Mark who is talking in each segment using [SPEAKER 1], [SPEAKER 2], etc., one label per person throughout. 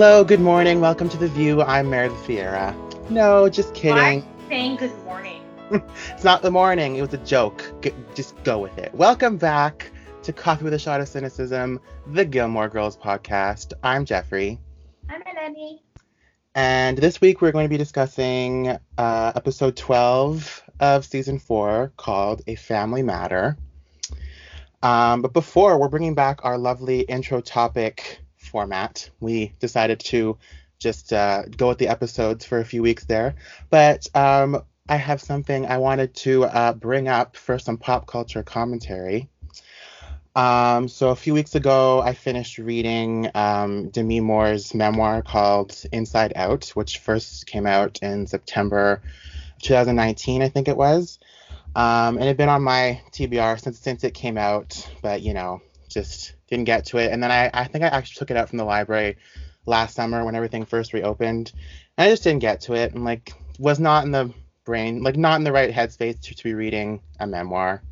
[SPEAKER 1] Hello, good morning. Welcome to The View. I'm Meredith Vieira. No, just kidding.
[SPEAKER 2] Why saying good morning?
[SPEAKER 1] it's not the morning. It was a joke. G- just go with it. Welcome back to Coffee with a Shot of Cynicism, the Gilmore Girls podcast. I'm Jeffrey.
[SPEAKER 2] I'm Eleni.
[SPEAKER 1] And this week we're going to be discussing uh, episode 12 of season 4 called A Family Matter. Um, but before, we're bringing back our lovely intro topic format. We decided to just uh, go with the episodes for a few weeks there. But um, I have something I wanted to uh, bring up for some pop culture commentary. Um, so a few weeks ago, I finished reading um, Demi Moore's memoir called Inside Out, which first came out in September 2019, I think it was. Um, and it had been on my TBR since since it came out, but you know, just didn't get to it. And then I, I think I actually took it out from the library last summer when everything first reopened, and I just didn't get to it, and like was not in the brain, like not in the right headspace to, to be reading a memoir.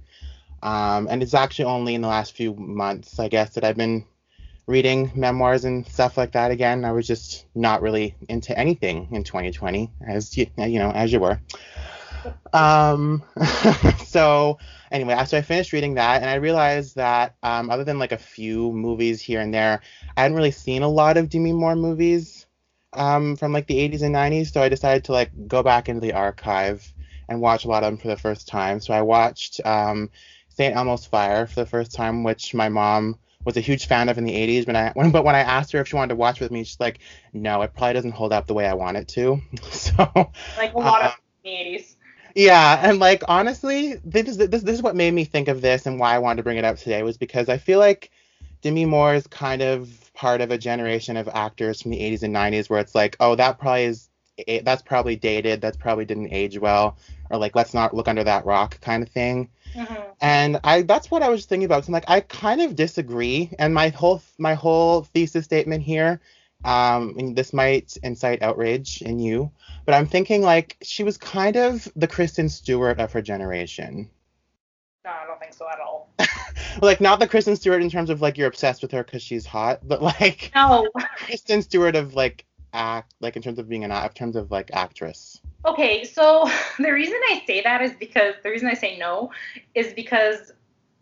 [SPEAKER 1] Um, and it's actually only in the last few months, I guess, that I've been reading memoirs and stuff like that again. I was just not really into anything in 2020, as you, you know, as you were. Um, so anyway, so I finished reading that, and I realized that um, other than like a few movies here and there, I hadn't really seen a lot of Demi Moore movies um, from like the 80s and 90s. So I decided to like go back into the archive and watch a lot of them for the first time. So I watched um, St. Elmo's Fire for the first time, which my mom was a huge fan of in the 80s. When I when, but when I asked her if she wanted to watch with me, she's like, "No, it probably doesn't hold up the way I want it to." so
[SPEAKER 2] like a lot uh, of the 80s.
[SPEAKER 1] Yeah, and like honestly, this is this, this is what made me think of this and why I wanted to bring it up today was because I feel like Demi Moore is kind of part of a generation of actors from the 80s and 90s where it's like, oh, that probably is that's probably dated, that's probably didn't age well, or like let's not look under that rock kind of thing. Mm-hmm. And I that's what I was thinking about. So I'm like, I kind of disagree, and my whole my whole thesis statement here um, this might incite outrage in you, but I'm thinking like she was kind of the Kristen Stewart of her generation.
[SPEAKER 2] No, I don't think so at all.
[SPEAKER 1] like not the Kristen Stewart in terms of like you're obsessed with her because she's hot, but like
[SPEAKER 2] no
[SPEAKER 1] Kristen Stewart of like act like in terms of being an in terms of like actress.
[SPEAKER 2] Okay, so the reason I say that is because the reason I say no is because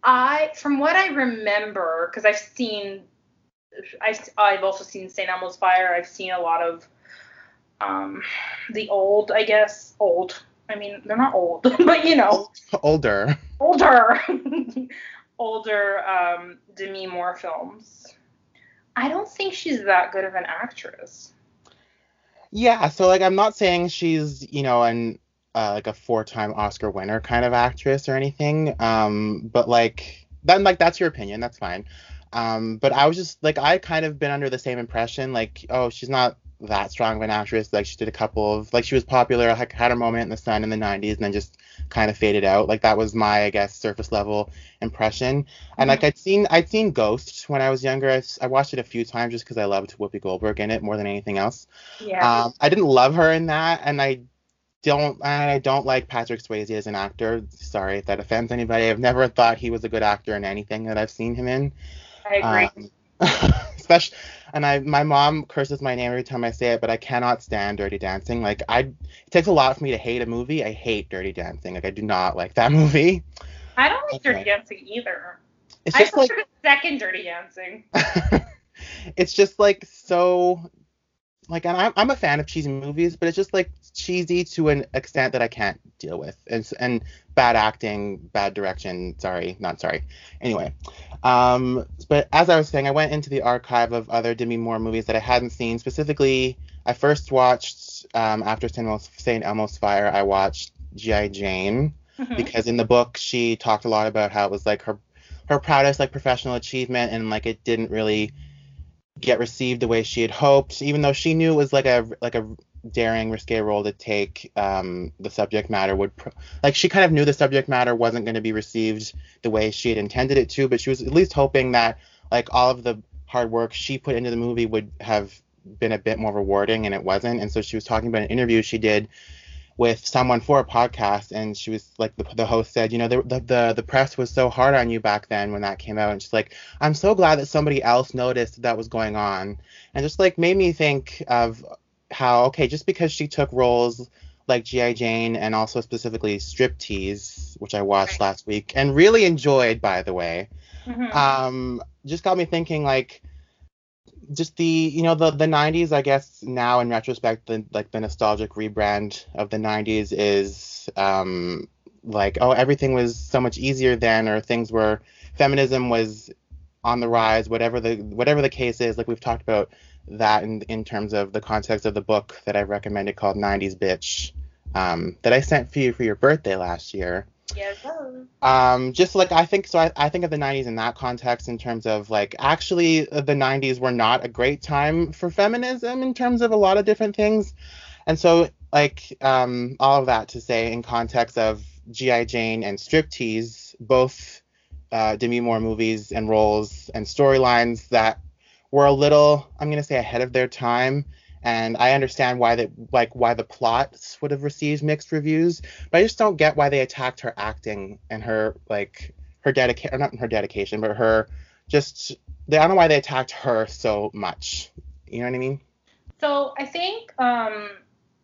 [SPEAKER 2] I, from what I remember, because I've seen I've, I've also seen St. Elmo's Fire. I've seen a lot of um, the old, I guess, old. I mean, they're not old, but you know,
[SPEAKER 1] older,
[SPEAKER 2] older, older um, Demi Moore films. I don't think she's that good of an actress.
[SPEAKER 1] Yeah, so like I'm not saying she's you know an uh, like a four-time Oscar winner kind of actress or anything, um, but like then like that's your opinion, that's fine. Um, but I was just like I kind of been under the same impression, like, oh, she's not that strong of an actress. Like she did a couple of like she was popular, had her moment in the sun in the 90s, and then just kind of faded out. Like that was my I guess surface level impression. Mm-hmm. And like I'd seen I'd seen Ghost when I was younger. I, I watched it a few times just because I loved Whoopi Goldberg in it more than anything else.
[SPEAKER 2] Yeah. Um,
[SPEAKER 1] I didn't love her in that, and I don't I don't like Patrick Swayze as an actor. Sorry if that offends anybody. I've never thought he was a good actor in anything that I've seen him in.
[SPEAKER 2] I agree.
[SPEAKER 1] Um, especially, and I, my mom curses my name every time I say it, but I cannot stand Dirty Dancing. Like, I, it takes a lot for me to hate a movie. I hate Dirty Dancing. Like, I do not like that movie.
[SPEAKER 2] I don't like okay. Dirty Dancing either. It's just I like second Dirty Dancing.
[SPEAKER 1] it's just like so like and I'm, I'm a fan of cheesy movies but it's just like cheesy to an extent that i can't deal with. And, and bad acting bad direction sorry not sorry. Anyway um but as i was saying i went into the archive of other demi moore movies that i hadn't seen. Specifically i first watched um, after st elmo's fire i watched gi jane mm-hmm. because in the book she talked a lot about how it was like her her proudest like professional achievement and like it didn't really get received the way she had hoped, even though she knew it was like a like a daring, risque role to take. Um, the subject matter would pro- like she kind of knew the subject matter wasn't going to be received the way she had intended it to, but she was at least hoping that like all of the hard work she put into the movie would have been a bit more rewarding, and it wasn't. And so she was talking about an interview she did with someone for a podcast, and she was like, the, the host said, you know, the, the the press was so hard on you back then when that came out, and she's like, I'm so glad that somebody else noticed that was going on, and just like made me think of how okay, just because she took roles like G.I. Jane and also specifically Striptease, which I watched
[SPEAKER 2] Right.
[SPEAKER 1] last week and really enjoyed, by the way,
[SPEAKER 2] Mhm.
[SPEAKER 1] um, just got me thinking like just the you know the the 90s i guess now in retrospect the like the nostalgic rebrand of the 90s is um like oh everything was so much easier then or things were feminism was on the rise whatever the whatever the case is like we've talked about that in in terms of the context of the book that i've recommended called 90s bitch um that i sent for you for your birthday last year.
[SPEAKER 2] Yes.
[SPEAKER 1] um just like i think so I, I think of the 90s in that context in terms of like actually uh, the 90s were not a great time for feminism in terms of a lot of different things. And so like um all of that to say in context of gi jane and striptease both uh, demi moore movies and roles and storylines that were a little i'm going to say ahead of their time and i understand why that like why the plots would have received mixed reviews but I just don't get why they attacked her acting and her like her dedication, not her dedication, but her just. They, I don't know why they attacked her so much. You know what I mean?
[SPEAKER 2] So I think um,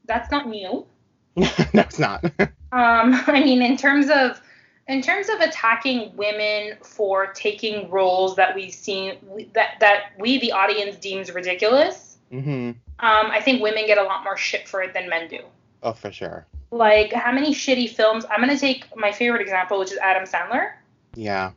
[SPEAKER 2] that's not new.
[SPEAKER 1] no, it's not.
[SPEAKER 2] Um, I mean, in terms of in terms of attacking women for taking roles that we've seen that that we the audience deems ridiculous,
[SPEAKER 1] hmm
[SPEAKER 2] um, I think women get a lot more shit for it than men do.
[SPEAKER 1] Oh, for sure.
[SPEAKER 2] Like how many shitty films? I'm gonna take my favorite example, which is Adam Sandler.
[SPEAKER 1] Yeah.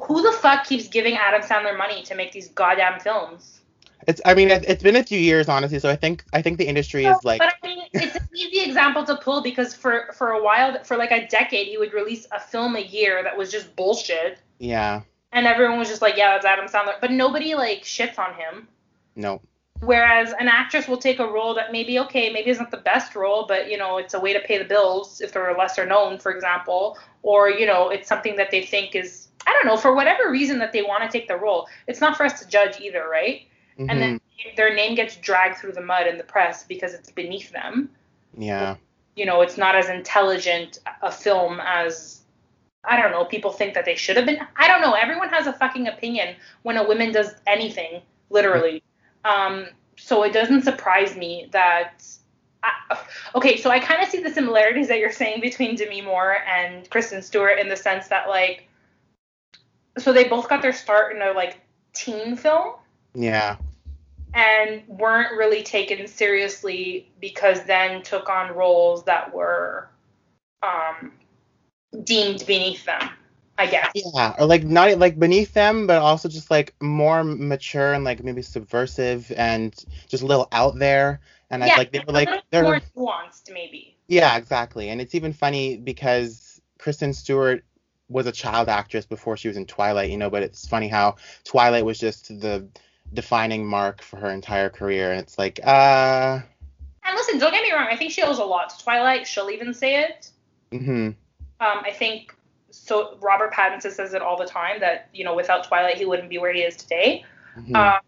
[SPEAKER 2] Who the fuck keeps giving Adam Sandler money to make these goddamn films?
[SPEAKER 1] It's. I mean, it, it's been a few years, honestly. So I think. I think the industry is like.
[SPEAKER 2] but I mean, it's an easy example to pull because for for a while, for like a decade, he would release a film a year that was just bullshit,
[SPEAKER 1] Yeah.
[SPEAKER 2] and everyone was just like, yeah, that's Adam Sandler, but nobody like shits on him.
[SPEAKER 1] No.
[SPEAKER 2] Whereas an actress will take a role that maybe okay, maybe isn't the best role, but you know, it's a way to pay the bills if they're lesser known, for example, or you know, it's something that they think is I don't know, for whatever reason that they want to take the role. It's not for us to judge either, right?
[SPEAKER 1] Mhm.
[SPEAKER 2] And then their name gets dragged through the mud in the press because it's beneath them.
[SPEAKER 1] Yeah.
[SPEAKER 2] You know, it's not as intelligent a film as I don't know, people think that they should have been. I don't know. Everyone has a fucking opinion when a woman does anything, literally. Um, so it doesn't surprise me that. I, okay, so I kind of see the similarities that you're saying between Demi Moore and Kristen Stewart in the sense that like, so they both got their start in a like teen film
[SPEAKER 1] Yeah.
[SPEAKER 2] and weren't really taken seriously because then took on roles that were um, deemed beneath them, I guess.
[SPEAKER 1] Yeah, or like not like beneath them, but also just like more mature and like maybe subversive and just a little out there. And I
[SPEAKER 2] yeah,
[SPEAKER 1] like they were like they're
[SPEAKER 2] more nuanced, maybe.
[SPEAKER 1] Yeah, exactly. And it's even funny because Kristen Stewart was a child actress before she was in Twilight, you know, but it's funny how Twilight was just the defining mark for her entire career. And it's like, uh,
[SPEAKER 2] And listen, don't get me wrong. I think she owes a lot to Twilight. She'll even say it.
[SPEAKER 1] hmm
[SPEAKER 2] Um, I think so. Robert Pattinson says it all the time that you know without Twilight he wouldn't be where he is today.
[SPEAKER 1] hmm
[SPEAKER 2] Um,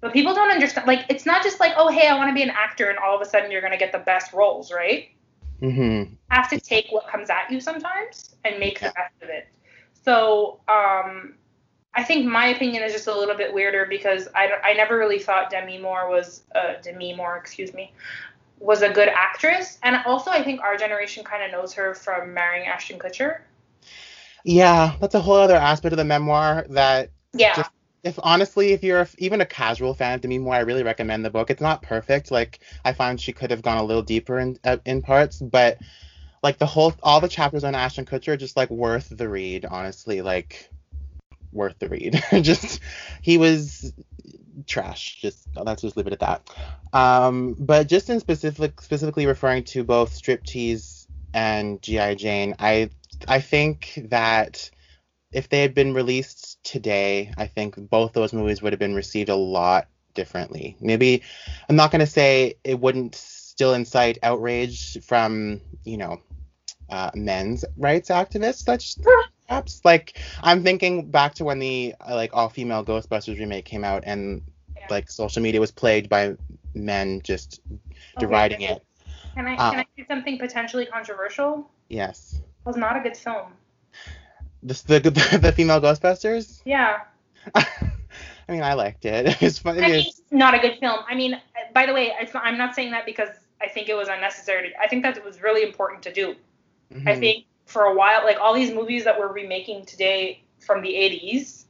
[SPEAKER 2] but people don't understand. Like it's not just like oh hey I want to be an actor and all of a sudden you're gonna get the best roles, right?
[SPEAKER 1] hmm
[SPEAKER 2] have to take what comes at you sometimes and make the best of it. So um, I think my opinion is just a little bit weirder because I, I never really thought Demi Moore was uh, Demi Moore, excuse me, was a good actress. And also I think our generation kind of knows her from marrying Ashton Kutcher.
[SPEAKER 1] Yeah, that's a whole other aspect of the memoir that
[SPEAKER 2] Yeah.
[SPEAKER 1] Just- if honestly, if you're even a casual fan of Demi Moore, I really recommend the book. It's not perfect. Like I find she could have gone a little deeper in uh, in parts, but like the whole all the chapters on Ashton Kutcher are just like worth the read. Honestly, like worth the read. just he was trash. Just let's just leave it at that. Um, but just in specific, specifically referring to both Striptease and GI Jane, I I think that if they had been released today, I think both those movies would have been received a lot differently. Maybe I'm not going to say it wouldn't still incite outrage from, you know, uh, men's rights activists. That's perhaps like I'm thinking back to when the uh, like all female Ghostbusters remake came out and
[SPEAKER 2] Yeah.
[SPEAKER 1] like social media was plagued by men just
[SPEAKER 2] Okay.
[SPEAKER 1] deriding it.
[SPEAKER 2] Can I
[SPEAKER 1] Uh,
[SPEAKER 2] can I say something potentially controversial?
[SPEAKER 1] Yes.
[SPEAKER 2] It was not a good film.
[SPEAKER 1] This, the, the the female Ghostbusters.
[SPEAKER 2] Yeah.
[SPEAKER 1] I mean, I liked it. It's funny.
[SPEAKER 2] I mean,
[SPEAKER 1] it's-
[SPEAKER 2] not a good film. I mean, by the way, I'm not saying that because I think it was unnecessary. I think that it was really important to do. I
[SPEAKER 1] Mhm.
[SPEAKER 2] think for a while, like all these movies that we're remaking today from the 80s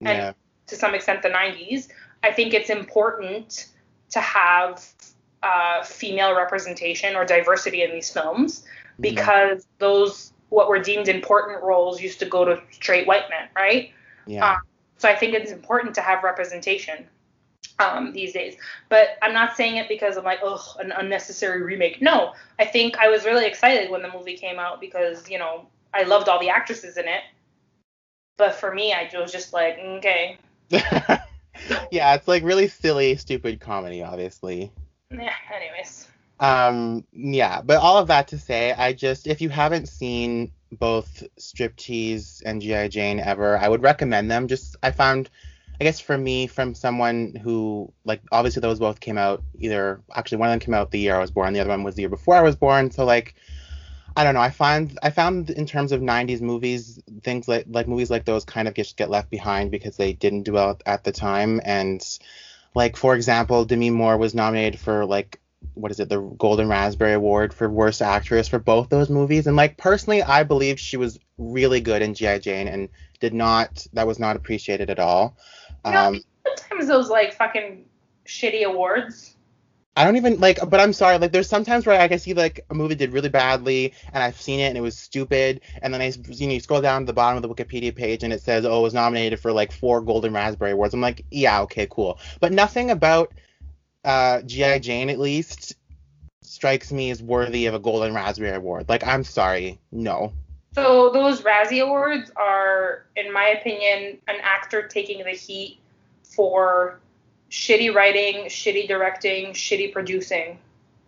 [SPEAKER 2] and
[SPEAKER 1] yeah.
[SPEAKER 2] to some extent the 90s, I think it's important to have uh, female representation or diversity in these films
[SPEAKER 1] Mm-hmm.
[SPEAKER 2] because those what were deemed important roles used to go to straight white men, right?
[SPEAKER 1] Yeah.
[SPEAKER 2] um, So I think it's important to have representation um, these days. But I'm not saying it because I'm like, oh, an unnecessary remake. No, I think I was really excited when the movie came out because, you know, I loved all the actresses in it. But for me, I was just like, okay,
[SPEAKER 1] yeah, it's like really silly, stupid comedy, obviously.
[SPEAKER 2] yeah, anyways.
[SPEAKER 1] Um, yeah, but all of that to say, I just if you haven't seen both Striptease and GI Jane ever, I would recommend them. Just I found, I guess for me, from someone who like obviously those both came out either actually one of them came out the year I was born, the other one was the year before I was born. So like, I don't know. I find I found in terms of '90s movies, things like like movies like those kind of just get left behind because they didn't do well at the time. And like for example, Demi Moore was nominated for like what is it, the Golden Raspberry Award for Worst Actress for both those movies. And like personally, I believe she was really good in GI Jane and did not that was not appreciated at all.
[SPEAKER 2] You know,
[SPEAKER 1] Um,
[SPEAKER 2] sometimes those like fucking shitty awards.
[SPEAKER 1] I don't even like, but I'm sorry. Like, there's sometimes where I can see like a movie did really badly, and I've seen it and it was stupid, and then I, you know, you scroll down to the bottom of the Wikipedia page and it says, oh, it was nominated for like four Golden Raspberry Awards. I'm like, yeah, okay, cool. But nothing about uh, GI Jane, at least, strikes me as worthy of a Golden Raspberry Award. Like, I'm sorry, no.
[SPEAKER 2] So those Razzie Awards are, in my opinion, an actor taking the heat for shitty writing, shitty directing, shitty producing.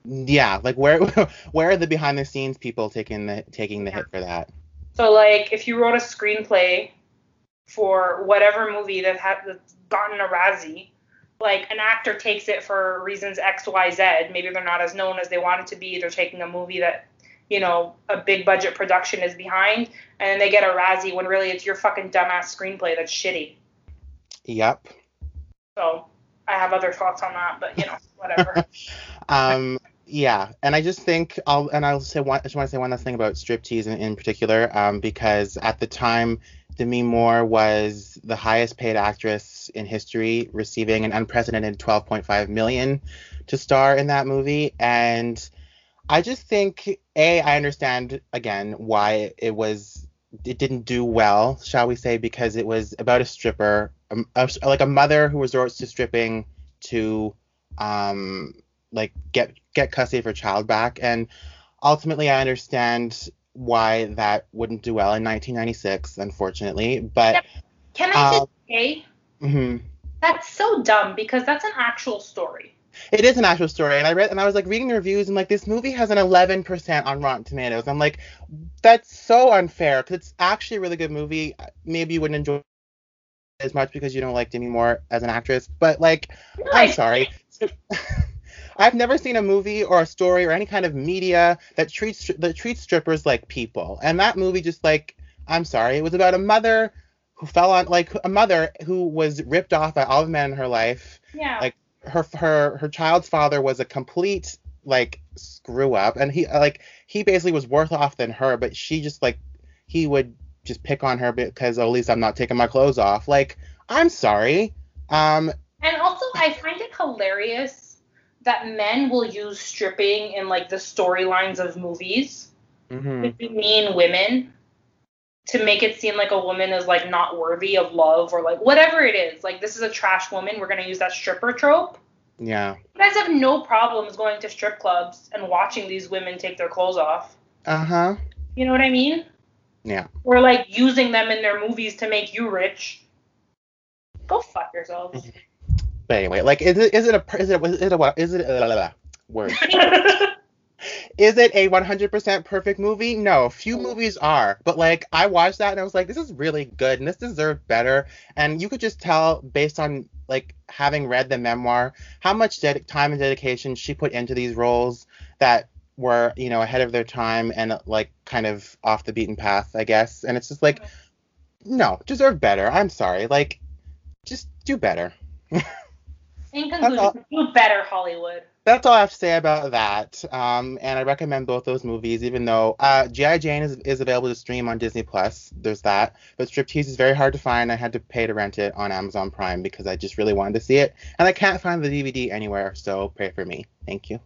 [SPEAKER 1] Yeah, like where where are the behind the scenes people taking the taking the hit for that?
[SPEAKER 2] So like if you wrote a screenplay for whatever movie that had that's gotten a Razzie, like an actor takes it for reasons X, Y, Z. Maybe they're not as known as they wanted to be. They're taking a movie that you know a big budget production is behind, and then they get a Razzie when really it's your fucking dumbass screenplay that's shitty.
[SPEAKER 1] Yep.
[SPEAKER 2] So I have other thoughts on that, but you know whatever.
[SPEAKER 1] um yeah and i just think i'll and i'll say one i just want to say one last thing about striptease in, in particular um because at the time demi moore was the highest paid actress in history receiving an unprecedented 12.5 million to star in that movie and i just think a i understand again why it was it didn't do well shall we say because it was about a stripper um, a, like a mother who resorts to stripping to um like get get custody of her child back and ultimately i understand why that wouldn't do well in 1996 unfortunately but
[SPEAKER 2] Yep. Can I
[SPEAKER 1] Uh,
[SPEAKER 2] just say
[SPEAKER 1] mhm.
[SPEAKER 2] that's so dumb because that's an actual story.
[SPEAKER 1] It is an actual story and i read and i was like reading the reviews and like this movie has an 11% on rotten tomatoes i'm like that's so unfair because it's actually a really good movie maybe you wouldn't enjoy it as much because you don't like demi moore as an actress but like I'm sorry. I've never seen a movie or a story or any kind of media that treats that treats strippers like people. And that movie just like I'm sorry, it was about a mother who fell on like a mother who was ripped off by all the men in her life.
[SPEAKER 2] Yeah.
[SPEAKER 1] Like her her her child's father was a complete like screw up and he like he basically was worse off than her, but she just like he would just pick on her because oh, at least I'm not taking my clothes off. Like I'm sorry. Um
[SPEAKER 2] And also, I find it hilarious that men will use stripping in like the storylines of movies
[SPEAKER 1] mhm.
[SPEAKER 2] to demean women to make it seem like a woman is like not worthy of love or like whatever it is. Like this is a trash woman. We're gonna use that stripper trope.
[SPEAKER 1] yeah.
[SPEAKER 2] You guys have no problems going to strip clubs and watching these women take their clothes off.
[SPEAKER 1] Uh-huh.
[SPEAKER 2] You know what I mean?
[SPEAKER 1] Yeah.
[SPEAKER 2] Or like using them in their movies to make you rich. Go fuck yourselves.
[SPEAKER 1] But anyway, like, is it is it a is it is it a what is it a word? Is it a 100% perfect movie? No, few oh. movies are, but like I watched that and I was like, this is really good and this deserved better. And you could just tell based on like having read the memoir how much ded- time and dedication she put into these roles that were, you know, ahead of their time and like kind of off the beaten path, I guess. And it's just like, no, deserve better. I'm sorry. Like, just do better.
[SPEAKER 2] In conclusion, do better, Hollywood.
[SPEAKER 1] That's all I have to say about that. Um, and I recommend both those movies, even though uh, G.I. Jane is, is available to stream on Disney Plus. There's that. But Striptease is very hard to find. I had to pay to rent it on Amazon Prime because I just really wanted to see it. And I can't find the DVD anywhere, so pray for me. Thank you.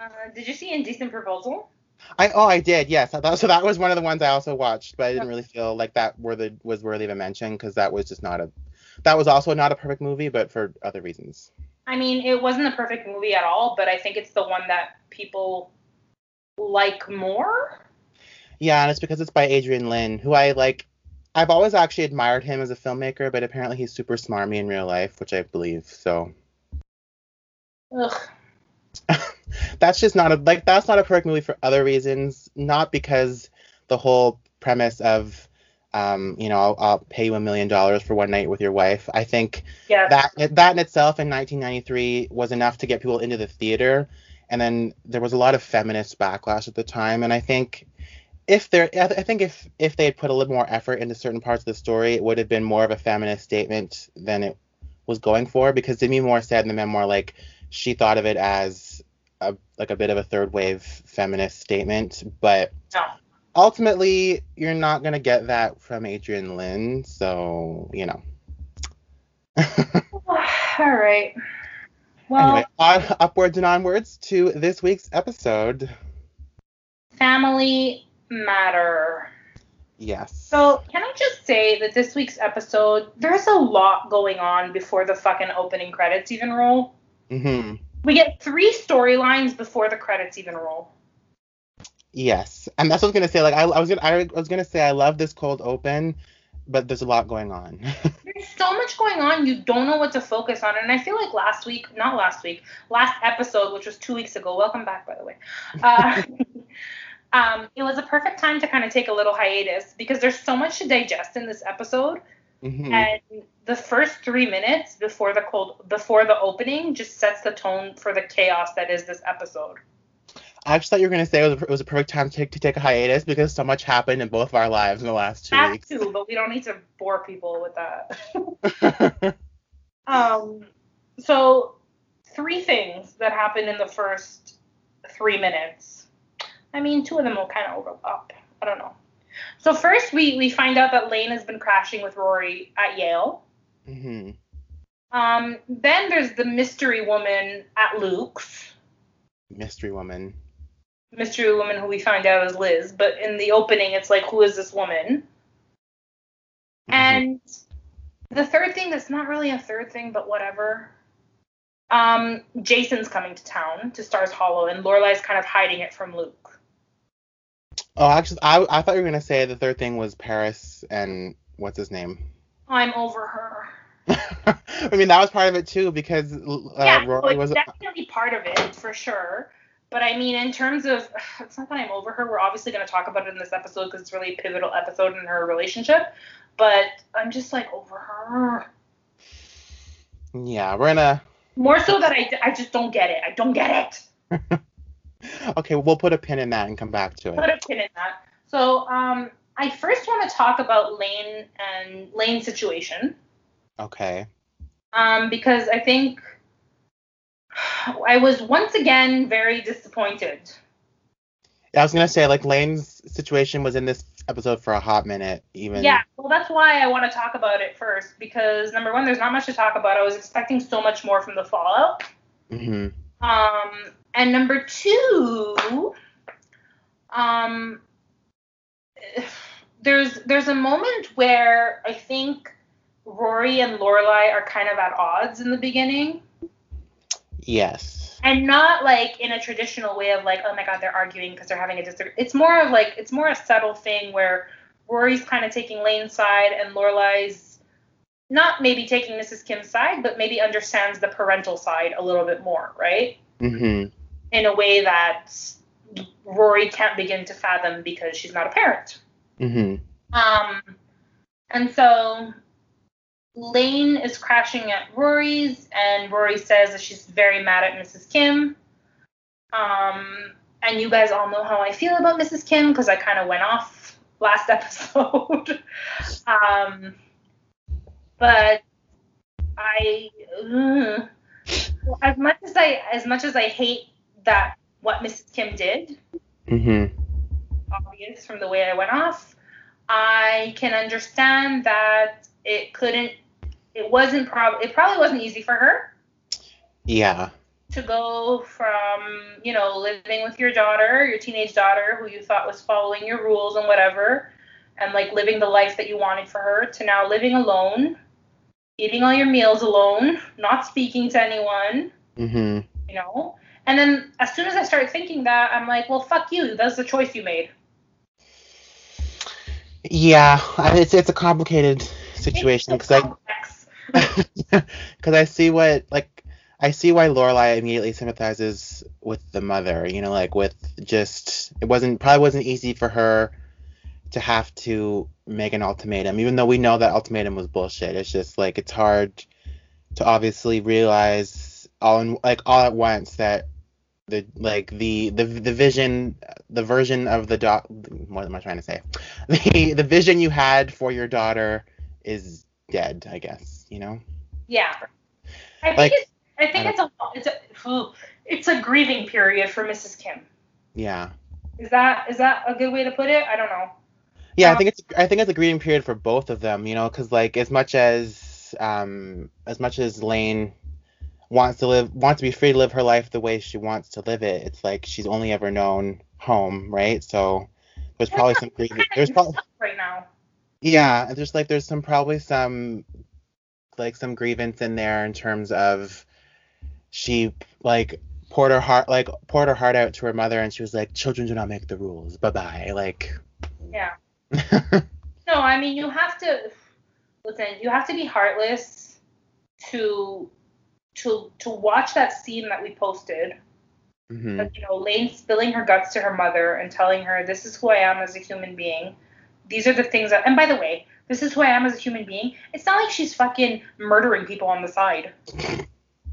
[SPEAKER 2] Uh, did you see Indecent Proposal?
[SPEAKER 1] I oh I did yes I thought, so that was one of the ones I also watched but I didn't really feel like that were the was worthy of a mention because that was just not a that was also not a perfect movie but for other reasons
[SPEAKER 2] I mean, it wasn't a perfect movie at all, but I think it's the one that people like more.
[SPEAKER 1] yeah and it's because it's by Adrian Lyne who I like I've always actually admired him as a filmmaker but apparently he's super smarmy in real life which I believe so
[SPEAKER 2] Ugh.
[SPEAKER 1] that's just not a like that's not a perfect movie for other reasons not because the whole premise of um you know I'll, I'll pay you a million dollars for one night with your wife. I think
[SPEAKER 2] Yes.
[SPEAKER 1] that that in itself in 1993 was enough to get people into the theater. And then there was a lot of feminist backlash at the time. And i think if there i I think if if they had put a little more effort into certain parts of the story it would have been more of a feminist statement than it was going for. Because demi moore said in the memoir like she thought of it as a, like a bit of a third wave feminist statement. But
[SPEAKER 2] no.
[SPEAKER 1] Ultimately you're not going to get that from adrian lyne so you know
[SPEAKER 2] All right. Well,
[SPEAKER 1] anyway, on, upwards and onwards to this week's episode.
[SPEAKER 2] family matter.
[SPEAKER 1] Yes.
[SPEAKER 2] So, can I just say that this week's episode, there's a lot going on before the fucking opening credits even roll.
[SPEAKER 1] Mm-hmm.
[SPEAKER 2] We get three storylines before the credits even roll.
[SPEAKER 1] Yes, and that's what I was gonna say. Like I, I was gonna, I was gonna say I love this cold open, but there's a lot going on.
[SPEAKER 2] There's so much going on, you don't know what to focus on. And I feel like last week, not last week, last episode, which was two weeks ago, welcome back, by the way. Uh, um, it was a perfect time to kind of take a little hiatus because there's so much to digest in this episode.
[SPEAKER 1] hmm
[SPEAKER 2] And the first three minutes before the cold, before the opening, just sets the tone for the chaos that is this episode.
[SPEAKER 1] I just thought you were gonna say it was, a, it was a perfect time to take, to take a hiatus because so much happened in both of our lives in the last two
[SPEAKER 2] That
[SPEAKER 1] weeks.
[SPEAKER 2] too, but we don't need to bore people with that. Um, so three things that happened in the first three minutes. I mean, two of them will kind of overlap. I don't know. So first, we we find out that Lane has been crashing with Rory at Yale.
[SPEAKER 1] Mm-hmm.
[SPEAKER 2] Um, then there's the mystery woman at Luke's.
[SPEAKER 1] Mystery woman.
[SPEAKER 2] Mystery woman who we find out is Liz, but in the opening, it's like, who is this woman?
[SPEAKER 1] Mhm.
[SPEAKER 2] And the third thing that's not really a third thing, but whatever. Um, Jason's coming to town to Stars Hollow, and Lorelai's kind of hiding it from Luke.
[SPEAKER 1] Oh, actually, I I thought you were gonna say the third thing was Paris and what's his name.
[SPEAKER 2] I'm over her.
[SPEAKER 1] I mean that was part of it too because uh,
[SPEAKER 2] yeah,
[SPEAKER 1] Rory was
[SPEAKER 2] definitely part of it for sure. But I mean, in terms of, it's not that I'm over her. We're obviously going to talk about it in this episode because it's really a pivotal episode in her relationship. But I'm just like over her.
[SPEAKER 1] yeah we're gonna
[SPEAKER 2] More so that I, I just don't get it. I don't get it.
[SPEAKER 1] okay we'll put a pin in that and come back to it.
[SPEAKER 2] put a pin in that. So um, I first want to talk about Lane and Lane's situation
[SPEAKER 1] Okay.
[SPEAKER 2] um, because I think I was once again very disappointed.
[SPEAKER 1] I was gonna say like Lane's situation was in this episode for a hot minute even.
[SPEAKER 2] Yeah, well, that's why I want to talk about it first because number one, there's not much to talk about. I was expecting so much more from the fallout.
[SPEAKER 1] hmm
[SPEAKER 2] Um, and number two, um, there's there's a moment where I think Rory and Lorelai are kind of at odds in the beginning,
[SPEAKER 1] Yes.
[SPEAKER 2] and not like in a traditional way of like, oh my god, they're arguing because they're having a disagreement. It's more of like it's more a subtle thing where Rory's kind of taking Lane's side and Lorelai's not maybe taking Mrs. Kim's side, but maybe understands the parental side a little bit more, right?
[SPEAKER 1] Mm-hmm.
[SPEAKER 2] in a way that Rory can't begin to fathom because she's not a parent.
[SPEAKER 1] Mm-hmm.
[SPEAKER 2] Um, and so Lane is crashing at Rory's, and Rory says that she's very mad at Mrs. Kim. Um, and you guys all know how I feel about Mrs. Kim because I kind of went off last episode. um, but I, uh, as much as I, as much as I hate that what Mrs. Kim did,
[SPEAKER 1] Mhm.
[SPEAKER 2] obvious from the way I went off, I can understand that it couldn't, it wasn't prob, it probably wasn't easy for her
[SPEAKER 1] Yeah.
[SPEAKER 2] to go from, you know, living with your daughter, your teenage daughter, who you thought was following your rules and whatever, and like living the life that you wanted for her, to now living alone, eating all your meals alone, not speaking to anyone,
[SPEAKER 1] Mm-hmm.
[SPEAKER 2] you know? And then as soon as I start thinking that, I'm like, well, fuck you. That's the choice you made.
[SPEAKER 1] Yeah, it's it's a complicated situation because I. because I see what like I see why Lorelai immediately sympathizes with the mother. You know, like with just it wasn't probably wasn't easy for her to have to make an ultimatum, even though we know that ultimatum was bullshit. It's just like it's hard to obviously realize all in like all at once that the like the the the vision the version of the dot what am I trying to say the the vision you had for your daughter is dead I guess you know
[SPEAKER 2] Yeah. I think it's I think
[SPEAKER 1] I
[SPEAKER 2] it's a it's a it's a grieving period for Mrs. Kim.
[SPEAKER 1] yeah
[SPEAKER 2] Is that is that a good way to put it? I don't know.
[SPEAKER 1] Yeah, I
[SPEAKER 2] Um,
[SPEAKER 1] think it's I think it's a grieving period for both of them, you know, because like as much as um as much as Lane wants to live wants to be free to live her life the way she wants to live it, it's like she's only ever known home, right? So there's probably some grieving. There's probably
[SPEAKER 2] right now.
[SPEAKER 1] yeah, there's like there's some probably some like some grievance in there in terms of she like poured her heart like poured her heart out to her mother and she was like children do not make the rules bye bye like
[SPEAKER 2] Yeah. No, I mean you have to listen. You have to be heartless to to to watch that scene that we posted.
[SPEAKER 1] hmm
[SPEAKER 2] Of, you know, Lane spilling her guts to her mother and telling her, "This is who I am as a human being. These are the things that." And by the way, this is who I am as a human being. It's not like she's fucking murdering people on the side.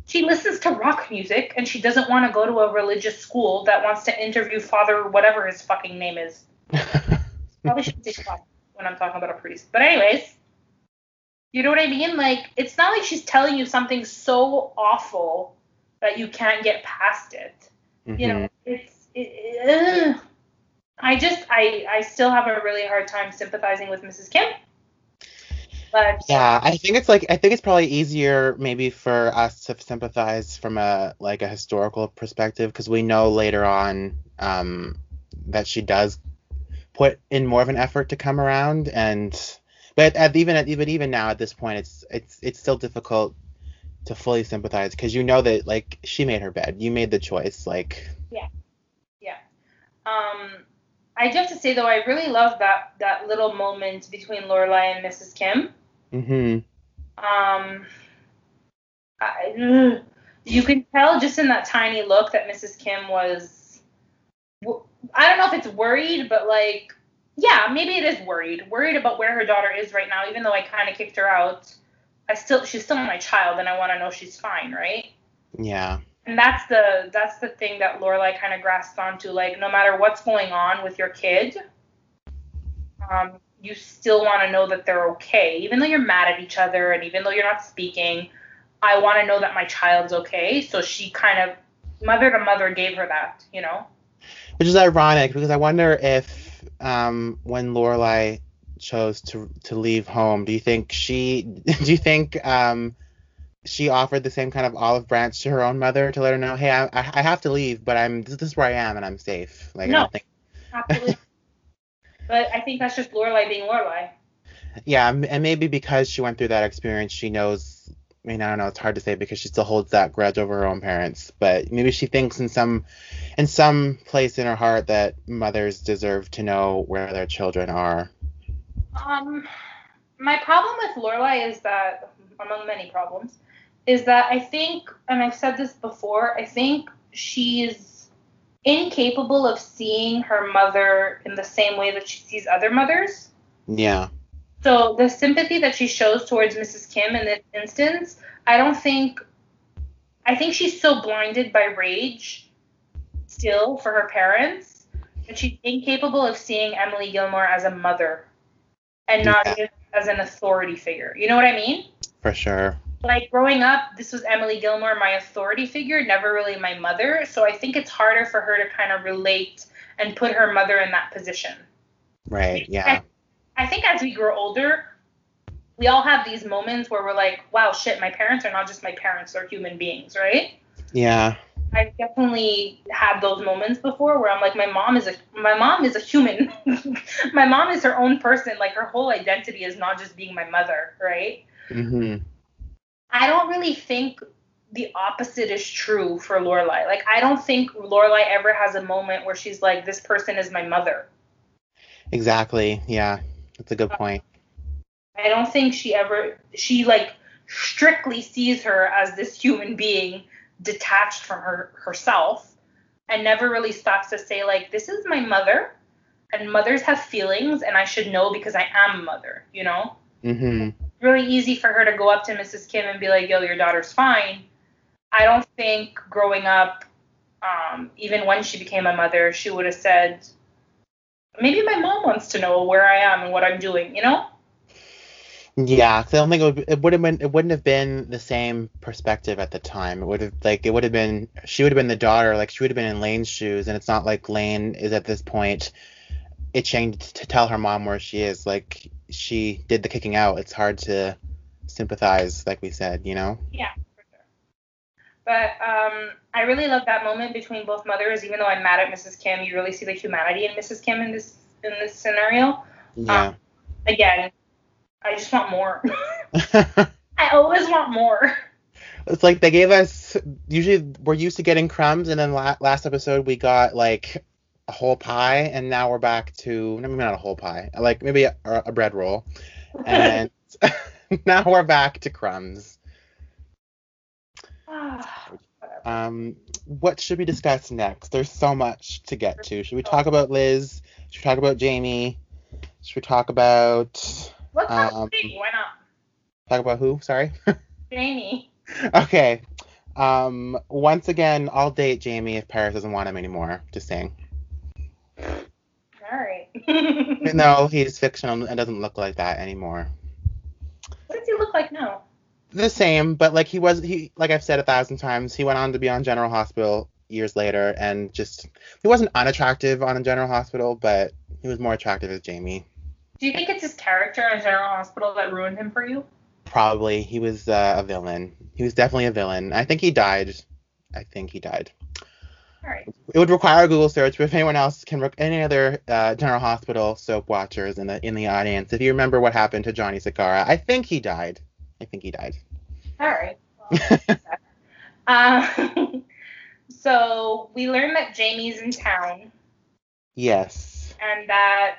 [SPEAKER 2] She listens to rock music and she doesn't want to go to a religious school that wants to interview Father whatever his fucking name is. Probably shouldn't say father when I'm talking about a priest. But anyways, you know what I mean? Like it's not like she's telling you something so awful that you can't get past it. You know, mm-hmm. it's it. I just I I still have a really hard time sympathizing with Mrs. Kim. But
[SPEAKER 1] Yeah, I think it's like I think it's probably easier maybe for us to sympathize from a like a historical perspective because we know later on um, that she does put in more of an effort to come around and but at even at even even now at this point it's it's it's still difficult to fully sympathize because you know that like she made her bed you made the choice like
[SPEAKER 2] yeah. Yeah um I do have to say though I really love that that little moment between Lorelai and Mrs. Kim.
[SPEAKER 1] Mhm
[SPEAKER 2] Um, I, you can tell just in that tiny look that Mrs. Kim was. I don't know if it's worried, but like, yeah, maybe it is worried. Worried about where her daughter is right now, even though I kind of kicked her out. I still, she's still my child, and I want to know she's fine, right?
[SPEAKER 1] yeah
[SPEAKER 2] And that's the that's the thing that Lorelai kind of grasped onto. Like, no matter what's going on with your kid, um, you still want to know that they're okay, even though you're mad at each other, and even though you're not speaking. I want to know that my child's okay. So she kind of mother to mother gave her that, you know.
[SPEAKER 1] Which is ironic because I wonder if um, when Lorelai chose to to leave home, do you think she do you think um, she offered the same kind of olive branch to her own mother to let her know, hey, I, I have to leave, but I'm this is where I am and I'm safe. Like I
[SPEAKER 2] No.
[SPEAKER 1] don't think.
[SPEAKER 2] Absolutely. But I think that's just Lorelai being Lorelai.
[SPEAKER 1] Yeah, and maybe because she went through that experience, she knows. I mean, I don't know. It's hard to say because she still holds that grudge over her own parents. But maybe she thinks in some, in some place in her heart that mothers deserve to know where their children are.
[SPEAKER 2] Um, my problem with Lorelai is that, among many problems, is that I think, and I've said this before, I think she's incapable of seeing her mother in the same way that she sees other mothers.
[SPEAKER 1] Yeah.
[SPEAKER 2] So the sympathy that she shows towards Mrs. Kim in this instance, I don't think, I think she's so blinded by rage still for her parents, but she's incapable of seeing Emily Gilmore as a mother and not
[SPEAKER 1] Yeah.
[SPEAKER 2] as an authority figure. You know what I mean?
[SPEAKER 1] For sure.
[SPEAKER 2] Like growing up, this was Emily Gilmore, my authority figure, never really my mother. So I think it's harder for her to kind of relate and put her mother in that position.
[SPEAKER 1] Right. Yeah.
[SPEAKER 2] I think as we grow older, we all have these moments where we're like, wow, shit, my parents are not just my parents, they're human beings, right?
[SPEAKER 1] Yeah.
[SPEAKER 2] I've definitely had those moments before where I'm like, my mom is a my mom is a human. my mom is her own person. Like her whole identity is not just being my mother, right?
[SPEAKER 1] Mhm.
[SPEAKER 2] I don't really think the opposite is true for Lorelai. Like I don't think Lorelai ever has a moment where she's like, this person is my mother.
[SPEAKER 1] Exactly. Yeah. That's a good point.
[SPEAKER 2] I don't think she ever she like strictly sees her as this human being detached from her herself and never really stops to say like this is my mother and mothers have feelings and I should know because I am a mother, you know?
[SPEAKER 1] Mhm.
[SPEAKER 2] Really easy for her to go up to Mrs. Kim and be like, "Yo, your daughter's fine." I don't think growing up um, even when she became a mother, she would have said, maybe my mom wants to know where I am and what I'm doing, you know?
[SPEAKER 1] Yeah, 'cause I don't think it would. It would have been. It wouldn't have been the same perspective at the time. It would have like. It would have been. She would have been the daughter. Like she would have been in Lane's shoes, and it's not like Lane is at this point itching to tell her mom where she is. Like she did the kicking out. It's hard to sympathize, like we said. You know.
[SPEAKER 2] Yeah, for sure. But um, I really love that moment between both mothers. Even though I'm mad at Mrs. Kim, you really see the humanity in Mrs. Kim in this in this scenario.
[SPEAKER 1] Yeah.
[SPEAKER 2] Again, I just want more. I always want more.
[SPEAKER 1] it's like they gave us. Usually we're used to getting crumbs, and then la- last episode we got like a whole pie, and now we're back to maybe not a whole pie, like maybe a, a bread roll, and now we're back to crumbs. Um, what should we discuss next? There's so much to get to. Should we talk about Liz? Should we talk about Jamie? Should we talk about
[SPEAKER 2] Let's talk
[SPEAKER 1] um,
[SPEAKER 2] Jamie. Why not?
[SPEAKER 1] talk about who? Sorry.
[SPEAKER 2] Jamie.
[SPEAKER 1] okay. Um, once again, I'll date Jamie if Paris doesn't want him anymore. Just saying.
[SPEAKER 2] All right.
[SPEAKER 1] No, he's fictional and doesn't look like that anymore.
[SPEAKER 2] What does he look like now?
[SPEAKER 1] The same, but like he was he like I've said a thousand times, he went on to be on General Hospital years later and just he wasn't unattractive on a General Hospital, but he was more attractive as Jamie.
[SPEAKER 2] Do you think it's his character in General Hospital that ruined him for you?
[SPEAKER 1] Probably he was uh, a villain. He was definitely a villain. I think he died. I think he died.
[SPEAKER 2] Right.
[SPEAKER 1] It would require a Google search, but if anyone else can, rec- any other uh, General Hospital soap watchers in the in the audience, if you remember what happened to Johnny Zacchara, I think he died. I think he died.
[SPEAKER 2] All right. Um, so we learned that Jamie's in town
[SPEAKER 1] yes.
[SPEAKER 2] and that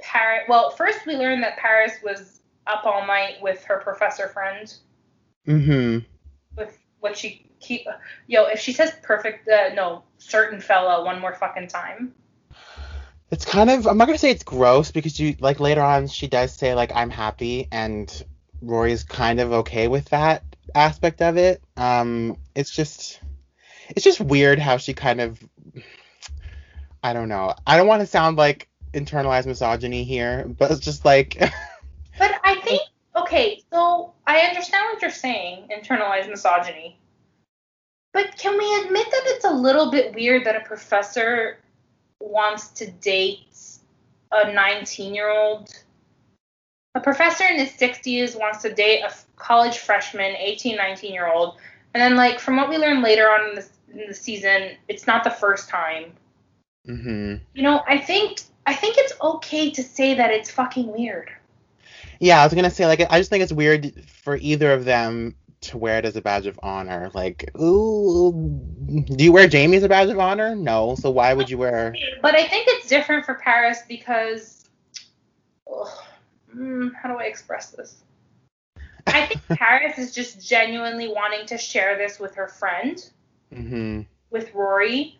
[SPEAKER 2] Paris. Well, first we learned that Paris was up all night with her professor friend.
[SPEAKER 1] Mm-hmm.
[SPEAKER 2] With what she keep. Yo, if she says perfect, uh, no, certain fella one more fucking time.
[SPEAKER 1] It's kind of I'm not gonna say it's gross because you like later on she does say like I'm happy and Rory's kind of okay with that aspect of it. Um, it's just it's just weird how she kind of I don't know. I don't want to sound like internalized misogyny here, but it's just like
[SPEAKER 2] But I think okay, so I understand what you're saying, internalized misogyny. But can we admit that it's a little bit weird that a professor wants to date a 19-year-old? A professor in his 60s wants to date a college freshman, 18, 19-year-old, and then like from what we learned later on in the, in the season, it's not the first time.
[SPEAKER 1] hmm
[SPEAKER 2] You know, I think I think it's okay to say that it's fucking weird.
[SPEAKER 1] Yeah, I was gonna say like I just think it's weird for either of them to wear it as a badge of honor. Like, ooh, do you wear Jamie as a badge of honor? No. So why would you wear?
[SPEAKER 2] But I think it's different for Paris because, mm, how do I express this? I think Paris is just genuinely wanting to share this with her friend,
[SPEAKER 1] hmm
[SPEAKER 2] with Rory,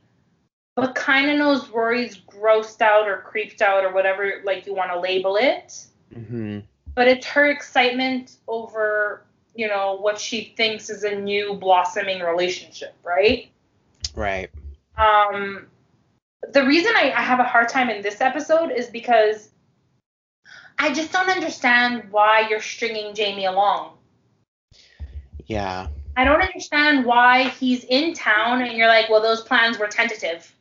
[SPEAKER 2] but kind of knows Rory's grossed out or creeped out or whatever like you want to label it.
[SPEAKER 1] hmm
[SPEAKER 2] But it's her excitement over, you know, what she thinks is a new blossoming relationship, right?
[SPEAKER 1] Right.
[SPEAKER 2] Um, the reason I, I have a hard time in this episode is because I just don't understand why you're stringing Jamie along.
[SPEAKER 1] Yeah.
[SPEAKER 2] I don't understand why he's in town and you're like, well, those plans were tentative.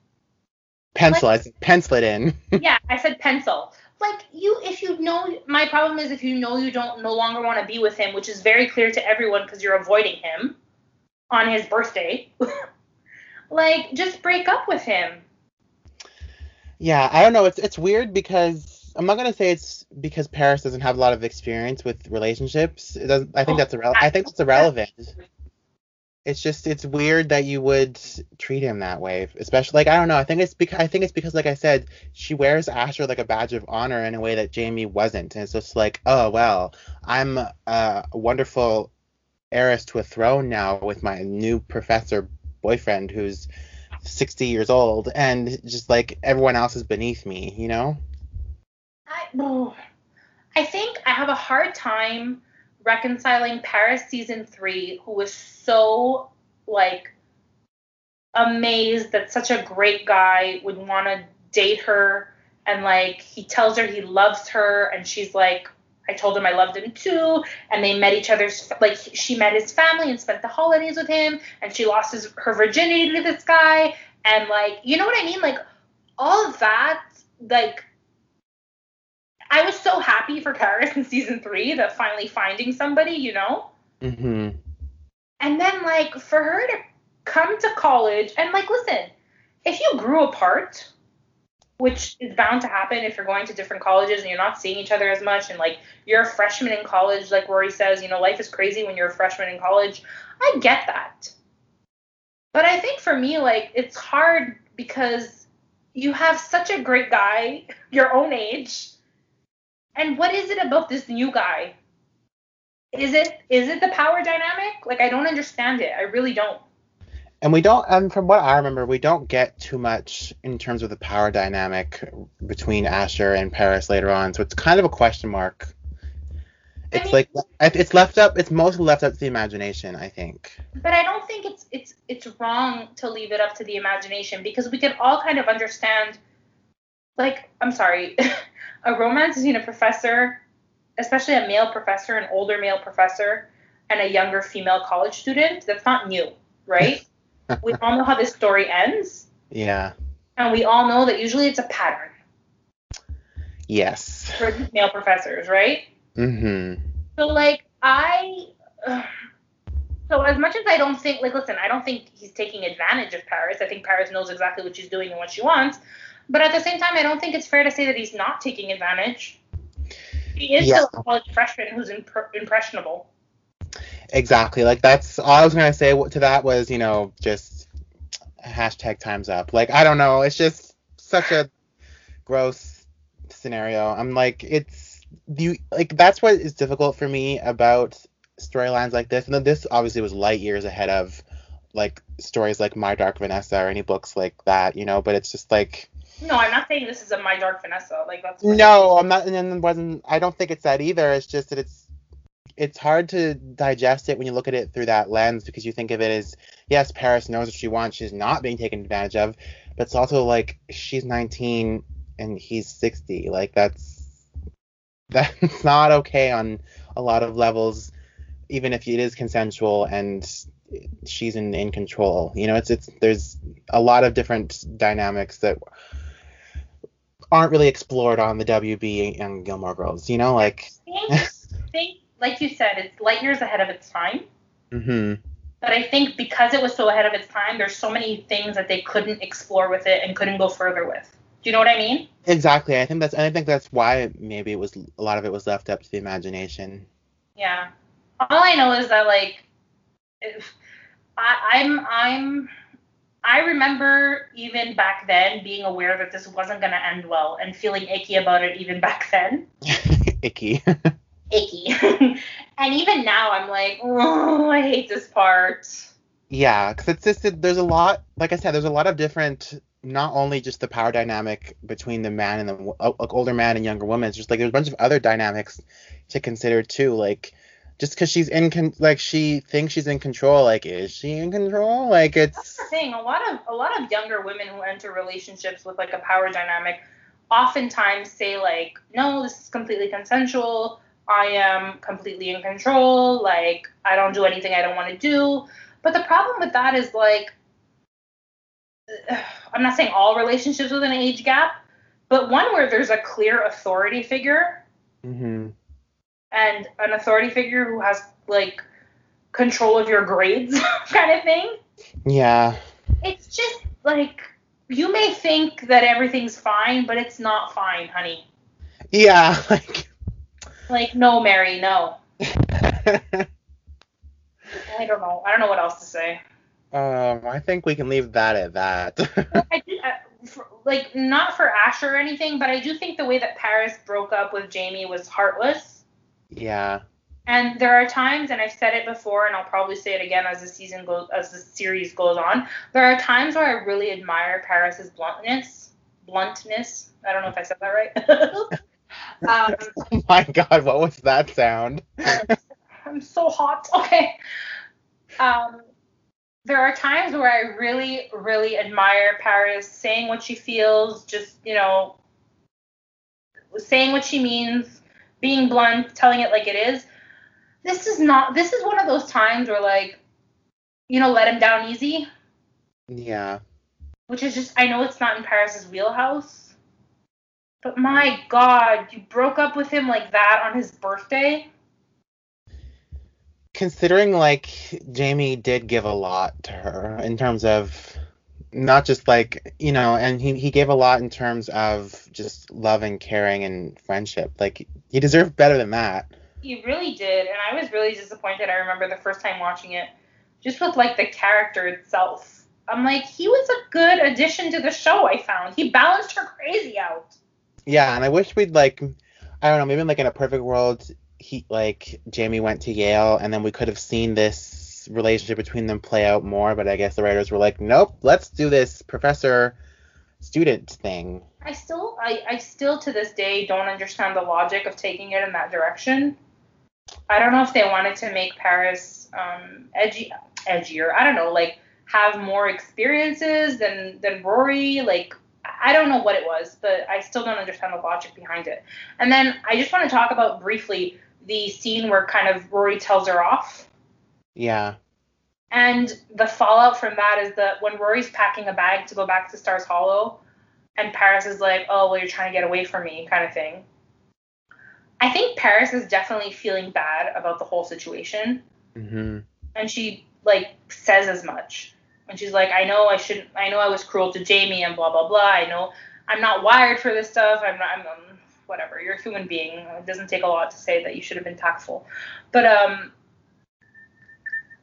[SPEAKER 1] Pencil, like, I said, pencil it in.
[SPEAKER 2] yeah, I said pencil. Like you, if you know, my problem is if you know you don't no longer want to be with him, which is very clear to everyone because you're avoiding him on his birthday. like, just break up with him.
[SPEAKER 1] Yeah, I don't know. It's it's weird because I'm not gonna say it's because Paris doesn't have a lot of experience with relationships. It doesn't. I think oh, that's irrelevant. I think that's irrelevant. It's just it's weird that you would treat him that way, especially like I don't know. I think it's because I think it's because like I said, she wears Asher like a badge of honor in a way that Jamie wasn't, and it's just like oh well, I'm a wonderful heiress to a throne now with my new professor boyfriend who's 60 years old and just like everyone else is beneath me, you know?
[SPEAKER 2] I, I think I have a hard time reconciling Paris season three, who was so like amazed that such a great guy would want to date her. And like he tells her he loves her and she's like I told him I loved him too, and they met each other's like she met his family and spent the holidays with him, and she lost his, her virginity to this guy, and like you know what I mean, like all of that, like I was so happy for Paris in season three that finally finding somebody, you know.
[SPEAKER 1] hmm
[SPEAKER 2] And then like for her to come to college and like listen, if you grew apart which is bound to happen if you're going to different colleges and you're not seeing each other as much and like you're a freshman in college like rory says you know life is crazy when you're a freshman in college. I get that. But i think for me like it's hard because you have such a great guy your own age and what is it about this new guy? Is it is it the power dynamic? Like i don't understand it. I really don't.
[SPEAKER 1] And we don't and from what i remember we don't get too much in terms of the power dynamic between asher and paris later on. So it's kind of a question mark. It's I mean, like it's left up it's mostly left up to the imagination i think.
[SPEAKER 2] But i don't think it's it's it's wrong to leave it up to the imagination because we can all kind of understand like i'm sorry a romance between a professor especially a male professor an older male professor and a younger female college student that's not new right we all know how this story ends.
[SPEAKER 1] Yeah.
[SPEAKER 2] And we all know that usually it's a pattern.
[SPEAKER 1] Yes.
[SPEAKER 2] For male professors, right?
[SPEAKER 1] Mm-hmm.
[SPEAKER 2] So like I uh, so as much as I don't think like listen, I don't think he's taking advantage of Paris. I think Paris knows exactly what she's doing and what she wants. But at the same time, I don't think it's fair to say that he's not taking advantage. He is yeah. still a college freshman who's imp- impressionable.
[SPEAKER 1] Exactly. Like that's all I was gonna say to that was you know just hashtag times up. Like I don't know. It's just such a gross scenario. I'm like it's you like that's what is difficult for me about storylines like this. And then this obviously was light years ahead of like stories like My Dark Vanessa or any books like that, you know. But it's just like
[SPEAKER 2] no, I'm not saying this is a My Dark Vanessa. Like that's
[SPEAKER 1] no, I'm not. And wasn't. I don't think it's that either. It's just that it's it's hard to digest it when you look at it through that lens because you think of it as yes, Paris knows what she wants, she's not being taken advantage of, but it's also like she's 19 and he's 60. Like that's that's not okay on a lot of levels, even if it is consensual and she's in, in control. You know, it's it's there's a lot of different dynamics that aren't really explored on the WB and Gilmore Girls. You know, like.
[SPEAKER 2] I think like you said, it's light years ahead of its time.
[SPEAKER 1] Mm-hmm.
[SPEAKER 2] But I think because it was so ahead of its time, there's so many things that they couldn't explore with it and couldn't go further with. Do you know what I mean?
[SPEAKER 1] Exactly. I think that's and I think that's why maybe it was a lot of it was left up to the imagination.
[SPEAKER 2] Yeah. All I know is that like if I, I'm I'm I remember even back then being aware that this wasn't gonna end well and feeling icky about it even back then.
[SPEAKER 1] icky.
[SPEAKER 2] icky. and even now, I'm like, oh, I hate this part.
[SPEAKER 1] Yeah, because it's just there's a lot. Like I said, there's a lot of different. Not only just the power dynamic between the man and the like older man and younger woman. It's just like there's a bunch of other dynamics to consider too. Like just because she's in con- like she thinks she's in control like is she in control like it's That's
[SPEAKER 2] the thing. A lot of a lot of younger women who enter relationships with like a power dynamic oftentimes say like, no, this is completely consensual. I am completely in control. Like I don't do anything I don't want to do. But the problem with that is like, I'm not saying all relationships with an age gap, but one where there's a clear authority figure
[SPEAKER 1] hmm
[SPEAKER 2] and an authority figure who has like control of your grades kind of thing.
[SPEAKER 1] yeah
[SPEAKER 2] It's just like you may think that everything's fine, but it's not fine, honey.
[SPEAKER 1] yeah like
[SPEAKER 2] Like no, Mary, no. I don't know. I don't know what else to say.
[SPEAKER 1] um i think we can leave that at that
[SPEAKER 2] I did, uh, for, like not for Asher or anything, but I do think the way that Paris broke up with Jamie was heartless.
[SPEAKER 1] Yeah
[SPEAKER 2] And there are times, and I've said it before, and I'll probably say it again as the season goes, as the series goes on. There are times where I really admire Paris's bluntness. Bluntness. I don't know if I said that right. um,
[SPEAKER 1] oh my god what was that sound
[SPEAKER 2] I'm so hot. Okay. Um, there are times where I really, really admire Paris saying what she feels, just, you know, saying what she means, being blunt, telling it like it is. This is not, this is one of those times where, like, you know, let him down easy,
[SPEAKER 1] yeah
[SPEAKER 2] which is just, I know it's not in Paris's wheelhouse. But my God, you broke up with him like that on his birthday.
[SPEAKER 1] considering like Jamie did give a lot to her in terms of not just like you know and he, he gave a lot in terms of just love and caring and friendship like he deserved better than that
[SPEAKER 2] He really did, and I was really disappointed. I remember the first time watching it, just with like the character itself. I'm like, he was a good addition to the show. I found he balanced her crazy out.
[SPEAKER 1] yeah and i wish we'd like i don't know maybe like in a perfect world he like jamie went to yale and then we could have seen this relationship between them play out more but i guess the writers were like nope let's do this professor student thing
[SPEAKER 2] I still, I, I still to this day don't understand the logic of taking it in that direction. I don't know if they wanted to make Paris um, edgy, edgier. I don't know, like have more experiences than than Rory. Like I don't know what it was, but I still don't understand the logic behind it. And then I just want to talk about briefly the scene where kind of Rory tells her off.
[SPEAKER 1] Yeah
[SPEAKER 2] And the fallout from that is that when Rory's packing a bag to go back to Stars Hollow, and Paris is like, "Oh, well, you're trying to get away from me," kind of thing. I think Paris is definitely feeling bad about the whole situation,
[SPEAKER 1] hmm
[SPEAKER 2] and she like says as much. And she's like, "I know I shouldn't. I know I was cruel to Jamie and blah blah blah. I know I'm not wired for this stuff. I'm not. I'm um, whatever. You're a human being. It doesn't take a lot to say that you should have been tactful." But um,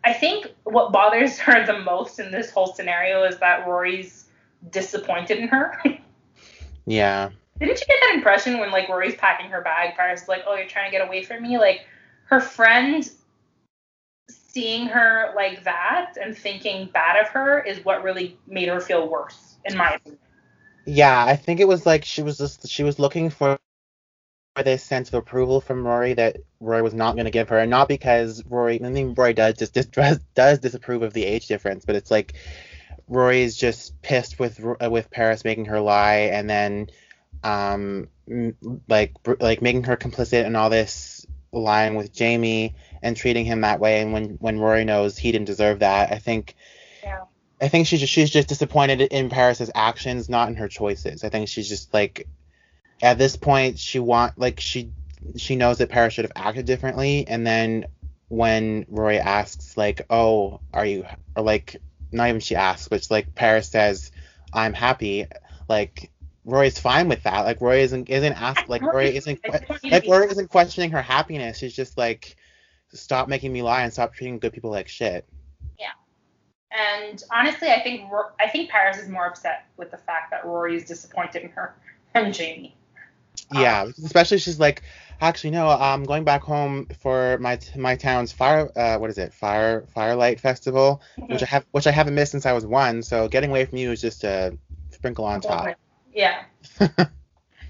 [SPEAKER 2] I think what bothers her the most in this whole scenario is that Rory's disappointed in her.
[SPEAKER 1] yeah
[SPEAKER 2] Didn't you get that impression when like Rory's packing her bag, Paris is like, "Oh, you're trying to get away from me"? Like her friend seeing her like that and thinking bad of her is what really made her feel worse, in my opinion.
[SPEAKER 1] Yeah, I think it was like she was just she was looking for for this sense of approval from Rory that Rory was not going to give her, and not because Rory. I think Rory does just dis- does disapprove of the age difference, but it's like Rory is just pissed with uh, with Paris making her lie, and then um like like making her complicit in all this lying with Jamie and treating him that way. And when when Rory knows he didn't deserve that, I think
[SPEAKER 2] Yeah.
[SPEAKER 1] I think she's just she's just disappointed in Paris's actions, not in her choices. I think she's just like at this point she want like she she knows that Paris should have acted differently, and then when Rory asks like, "Oh, are you?" or like not even she asks, but like Paris says, "I'm happy," like. Rory's fine with that. Like Rory isn't isn't asked like Rory isn't
[SPEAKER 2] I just want you to
[SPEAKER 1] like Rory isn't questioning her happiness. She's just like, stop making me lie and stop treating good people like shit.
[SPEAKER 2] Yeah and honestly, I think I think Paris is more upset with the fact that Rory is disappointed in her than Jamie.
[SPEAKER 1] Yeah, especially she's like, actually no, I'm going back home for my my town's fire uh what is it fire firelight festival, which I have which I haven't missed since I was one. So getting away from you is just a sprinkle on top.
[SPEAKER 2] Yeah.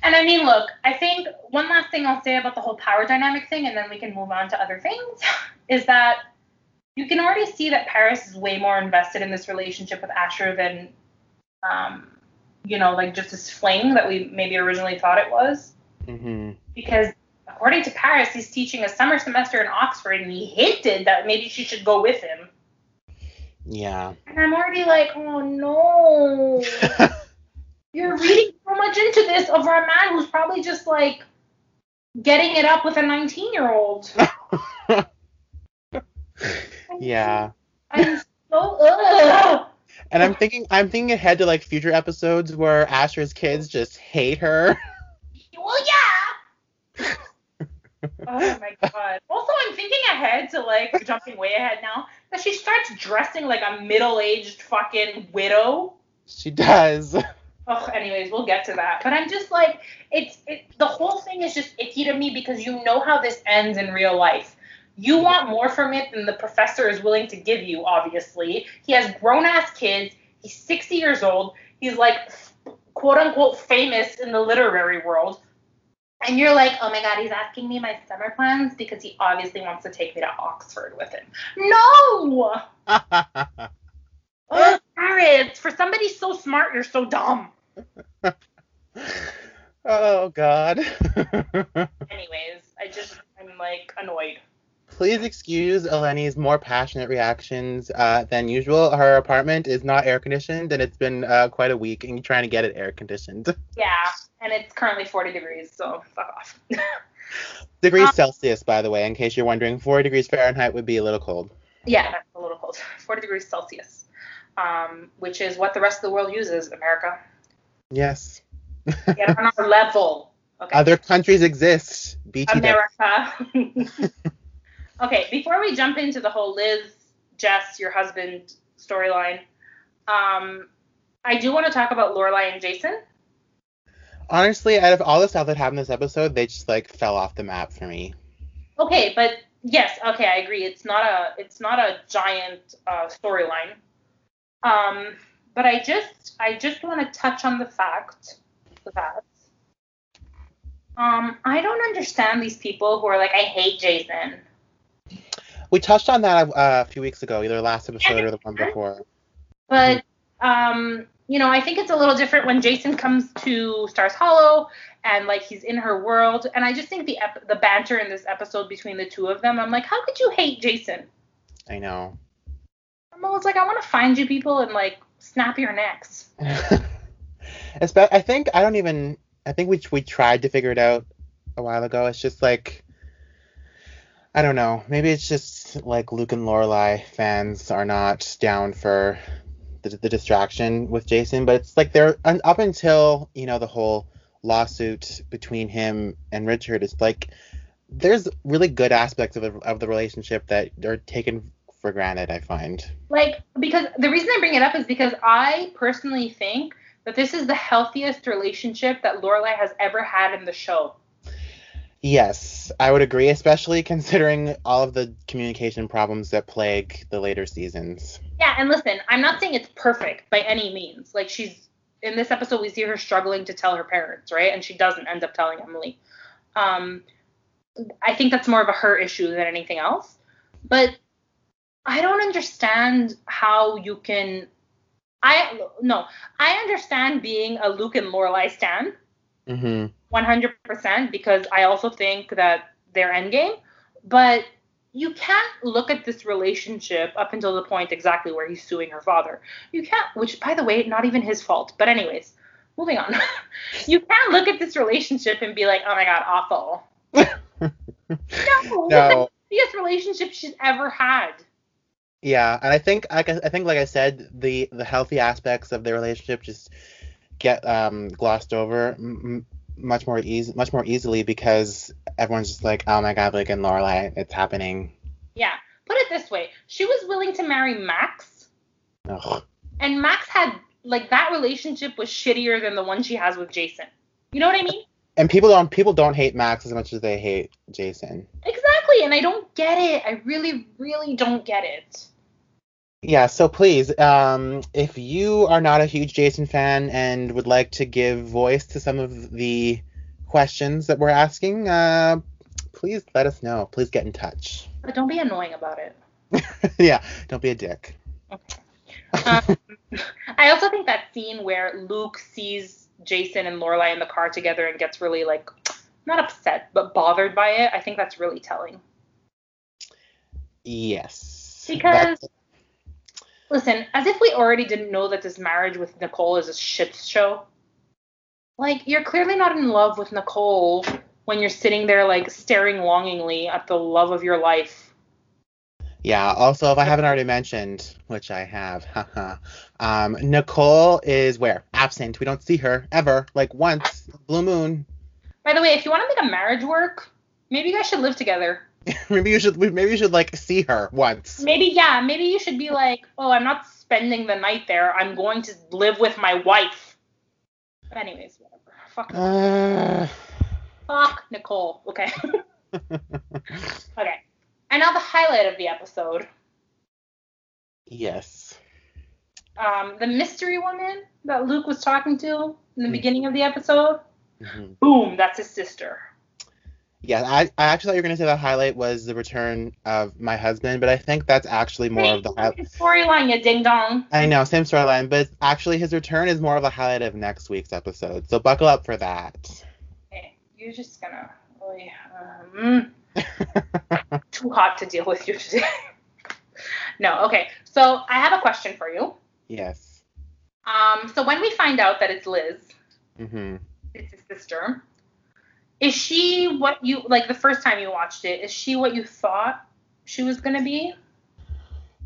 [SPEAKER 2] And I mean, look, I think one last thing I'll say about the whole power dynamic thing, and then we can move on to other things, is that you can already see that Paris is way more invested in this relationship with Asher than, um, you know, like just this fling that we maybe originally thought it was.
[SPEAKER 1] Mm-hmm.
[SPEAKER 2] Because according to Paris, he's teaching a summer semester in Oxford, and he hinted that maybe she should go with him.
[SPEAKER 1] Yeah.
[SPEAKER 2] And I'm already like, oh no. You're reading so much into this over a man who's probably just like getting it up with a 19 year old.
[SPEAKER 1] yeah.
[SPEAKER 2] I'm so ugh.
[SPEAKER 1] And I'm thinking I'm thinking ahead to like future episodes where Asher's kids just hate her.
[SPEAKER 2] Well, yeah. oh my god. Also, I'm thinking ahead to like jumping way ahead now that she starts dressing like a middle-aged fucking widow.
[SPEAKER 1] She does.
[SPEAKER 2] Oh, anyways, we'll get to that. But I'm just like, it's it. The whole thing is just icky to me because you know how this ends in real life. You want more from it than the professor is willing to give you. Obviously, he has grown-ass kids. He's 60 years old. He's like, quote unquote, famous in the literary world. And you're like, oh my god, he's asking me my summer plans because he obviously wants to take me to Oxford with him. No! Oh, Paris, for somebody so smart, you're so dumb.
[SPEAKER 1] oh God.
[SPEAKER 2] Anyways, I just, I'm like annoyed.
[SPEAKER 1] Please excuse Eleni's more passionate reactions uh, than usual. Her apartment is not air conditioned, and it's been uh, quite a week, and you're trying to get it air conditioned.
[SPEAKER 2] Yeah, and it's currently 40 degrees, so fuck off.
[SPEAKER 1] degrees
[SPEAKER 2] Um,
[SPEAKER 1] Celsius, by the way, in case you're wondering. 40 degrees Fahrenheit would be a little cold.
[SPEAKER 2] yeah, that's a little cold. 40 degrees Celsius, um, which is what the rest of the world uses, America.
[SPEAKER 1] Yes.
[SPEAKER 2] Get on our level. Okay.
[SPEAKER 1] Other countries exist. BTW.
[SPEAKER 2] America. Okay, before we jump into the whole Liz, Jess, your husband storyline, um, I do want to talk about Lorelai and Jason.
[SPEAKER 1] Honestly, out of all the stuff that happened this episode, they just like fell off the map for me.
[SPEAKER 2] Okay, but yes, okay, I agree. It's not a it's not a giant uh, storyline. Um, but I just I just want to touch on the fact that um I don't understand these people who are like I hate Jason.
[SPEAKER 1] We touched on that uh, a few weeks ago, either last episode or the one before.
[SPEAKER 2] But um, you know, I think it's a little different when Jason comes to Stars Hollow and like he's in her world. And I just think the ep- the banter in this episode between the two of them, I'm like, how could you hate Jason?
[SPEAKER 1] I know.
[SPEAKER 2] I'm always like, I want to find you people and like snap your necks.
[SPEAKER 1] I think I don't even. I think we we tried to figure it out a while ago. It's just like I don't know. Maybe it's just like Luke and Lorelai fans are not down for the, the distraction with Jason, but it's like they're up until you know the whole lawsuit between him and Richard. It's like there's really good aspects of of the relationship that are taken for granted. I find.
[SPEAKER 2] Like because the reason I bring it up is because I personally think that this is the healthiest relationship that Lorelai has ever had in the show.
[SPEAKER 1] Yes, I would agree, especially considering all of the communication problems that plague the later seasons.
[SPEAKER 2] Yeah, and listen, I'm not saying it's perfect by any means. Like she's in this episode, we see her struggling to tell her parents, right? And she doesn't end up telling Emily. Um, I think that's more of a her issue than anything else. But I don't understand how you can. I no, I understand being a Luke and Lorelai stan,
[SPEAKER 1] hmm
[SPEAKER 2] 100%, because I also think that they're endgame. But you can't look at this relationship up until the point exactly where he's suing her father. You can't, which by the way, not even his fault. But anyways, moving on. you can't look at this relationship and be like, oh my god, awful. No, it's
[SPEAKER 1] No.
[SPEAKER 2] the healthiest relationship she's ever had.
[SPEAKER 1] Yeah, and I think like I I think like I said, the the healthy aspects of the relationship just get um glossed over m- much more easy much more easily because everyone's just like, oh my god, like in Lorelai, it's happening.
[SPEAKER 2] Yeah. Put it this way: she was willing to marry Max,
[SPEAKER 1] Ugh.
[SPEAKER 2] and Max had like that relationship was shittier than the one she has with Jason. You know what I mean?
[SPEAKER 1] And people don't people don't hate Max as much as they hate Jason.
[SPEAKER 2] Exactly, and I don't get it. I really, really don't get it.
[SPEAKER 1] Yeah, so please, um, if you are not a huge Jason fan and would like to give voice to some of the questions that we're asking, uh, please let us know. Please get in touch.
[SPEAKER 2] But don't be annoying about it.
[SPEAKER 1] yeah, don't be a dick.
[SPEAKER 2] Um, I also think that scene where Luke sees Jason and Lorelai in the car together and gets really like not upset but bothered by it. I think that's really telling.
[SPEAKER 1] Yes.
[SPEAKER 2] Because listen, as if we already didn't know that this marriage with Nicole is a shit show. Like you're clearly not in love with Nicole when you're sitting there like staring longingly at the love of your life
[SPEAKER 1] yeah. Also, if I haven't already mentioned, which I have, haha, um, Nicole is where absent. We don't see her ever, like once. Blue moon.
[SPEAKER 2] By the way, if you want to make a marriage work, maybe you guys should live together.
[SPEAKER 1] maybe you should. Maybe you should like see her once.
[SPEAKER 2] Maybe yeah. Maybe you should be like, oh, I'm not spending the night there. I'm going to live with my wife. But anyways, whatever. Fuck. Uh... Fuck Nicole. Okay. okay. And now the highlight of the episode.
[SPEAKER 1] Yes.
[SPEAKER 2] Um, the mystery woman that Luke was talking to in the mm-hmm. beginning of the episode. Mm-hmm. Boom, that's his sister.
[SPEAKER 1] Yeah, I, I actually thought you were gonna say the highlight was the return of my husband, but I think that's actually more of the highlight.
[SPEAKER 2] Storyline, you ding dong.
[SPEAKER 1] I know, same storyline, but actually his return is more of a highlight of next week's episode. So buckle up for that.
[SPEAKER 2] Okay, you're just gonna really. Um, Too hot to deal with you today. no, okay. So I have a question for you.
[SPEAKER 1] Yes.
[SPEAKER 2] Um, so when we find out that it's Liz,
[SPEAKER 1] mm-hmm.
[SPEAKER 2] it's his sister, is she what you like the first time you watched it? Is she what you thought she was gonna be?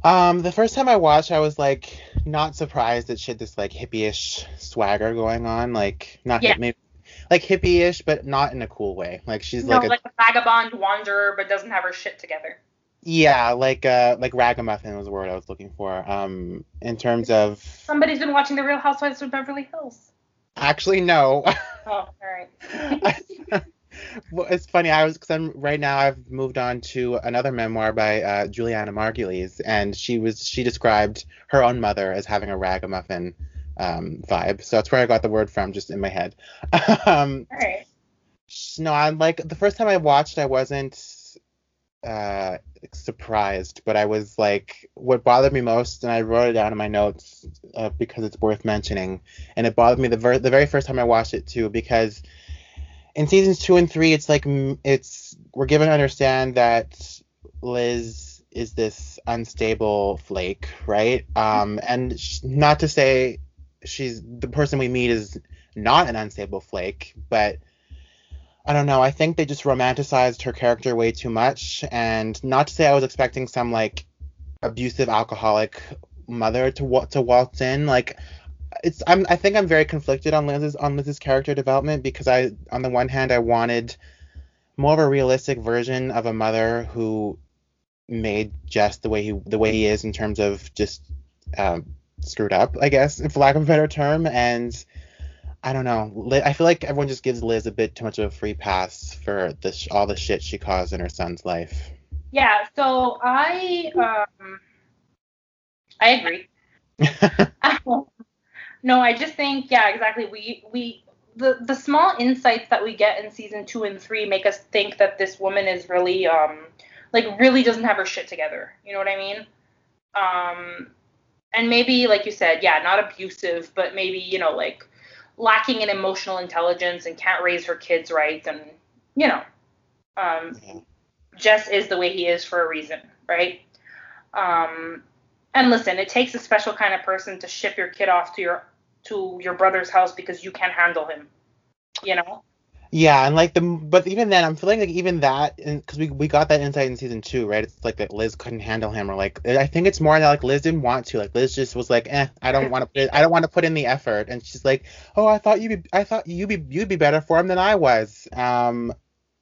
[SPEAKER 1] Um, the first time I watched, I was like not surprised that she had this like hippie-ish swagger going on. Like not yeah. maybe like hippie-ish, but not in a cool way. Like she's
[SPEAKER 2] no,
[SPEAKER 1] like,
[SPEAKER 2] a, like a vagabond wanderer, but doesn't have her shit together.
[SPEAKER 1] Yeah, like uh, like ragamuffin was the word I was looking for. Um, in terms of
[SPEAKER 2] somebody's been watching The Real Housewives of Beverly Hills.
[SPEAKER 1] Actually, no.
[SPEAKER 2] oh, all right.
[SPEAKER 1] well, it's funny. I was because I'm right now. I've moved on to another memoir by uh, Julianna Margulies, and she was she described her own mother as having a ragamuffin um, vibe. So that's where I got the word from, just in my head.
[SPEAKER 2] um, All right.
[SPEAKER 1] No, I'm like the first time I watched, I wasn't uh, surprised, but I was like, what bothered me most, and I wrote it down in my notes uh, because it's worth mentioning, and it bothered me the ver- the very first time I watched it too, because in seasons two and three, it's like it's we're given to understand that Liz is this unstable flake, right? Um, and not to say she's the person we meet is not an unstable flake, but I don't know. I think they just romanticized her character way too much, and not to say I was expecting some like abusive alcoholic mother to to waltz in. Like it's I'm I think I'm very conflicted on Liz's on Liz's character development because I on the one hand I wanted more of a realistic version of a mother who made Jess the way he the way he is in terms of just um, screwed up, I guess, for lack of a better term. And I don't know. I feel like everyone just gives Liz a bit too much of a free pass for this all the shit she caused in her son's life.
[SPEAKER 2] Yeah. So I um I agree. no, I just think yeah, exactly. We we the the small insights that we get in season two and three make us think that this woman is really um like really doesn't have her shit together. You know what I mean? Um and maybe like you said yeah not abusive but maybe you know like lacking in emotional intelligence and can't raise her kids right and you know um jess is the way he is for a reason right? Um and listen it takes a special kind of person to ship your kid off to your to your brother's house because you can't handle him you know
[SPEAKER 1] yeah, and like the but even then, I'm feeling like even that because we we got that insight in season two, right? It's like that Liz couldn't handle him, or like I think it's more that like Liz didn't want to, like Liz just was like, eh, I don't want to put it, I don't want to put in the effort, and she's like, oh, I thought you'd be, I thought you'd be you'd be better for him than I was, um,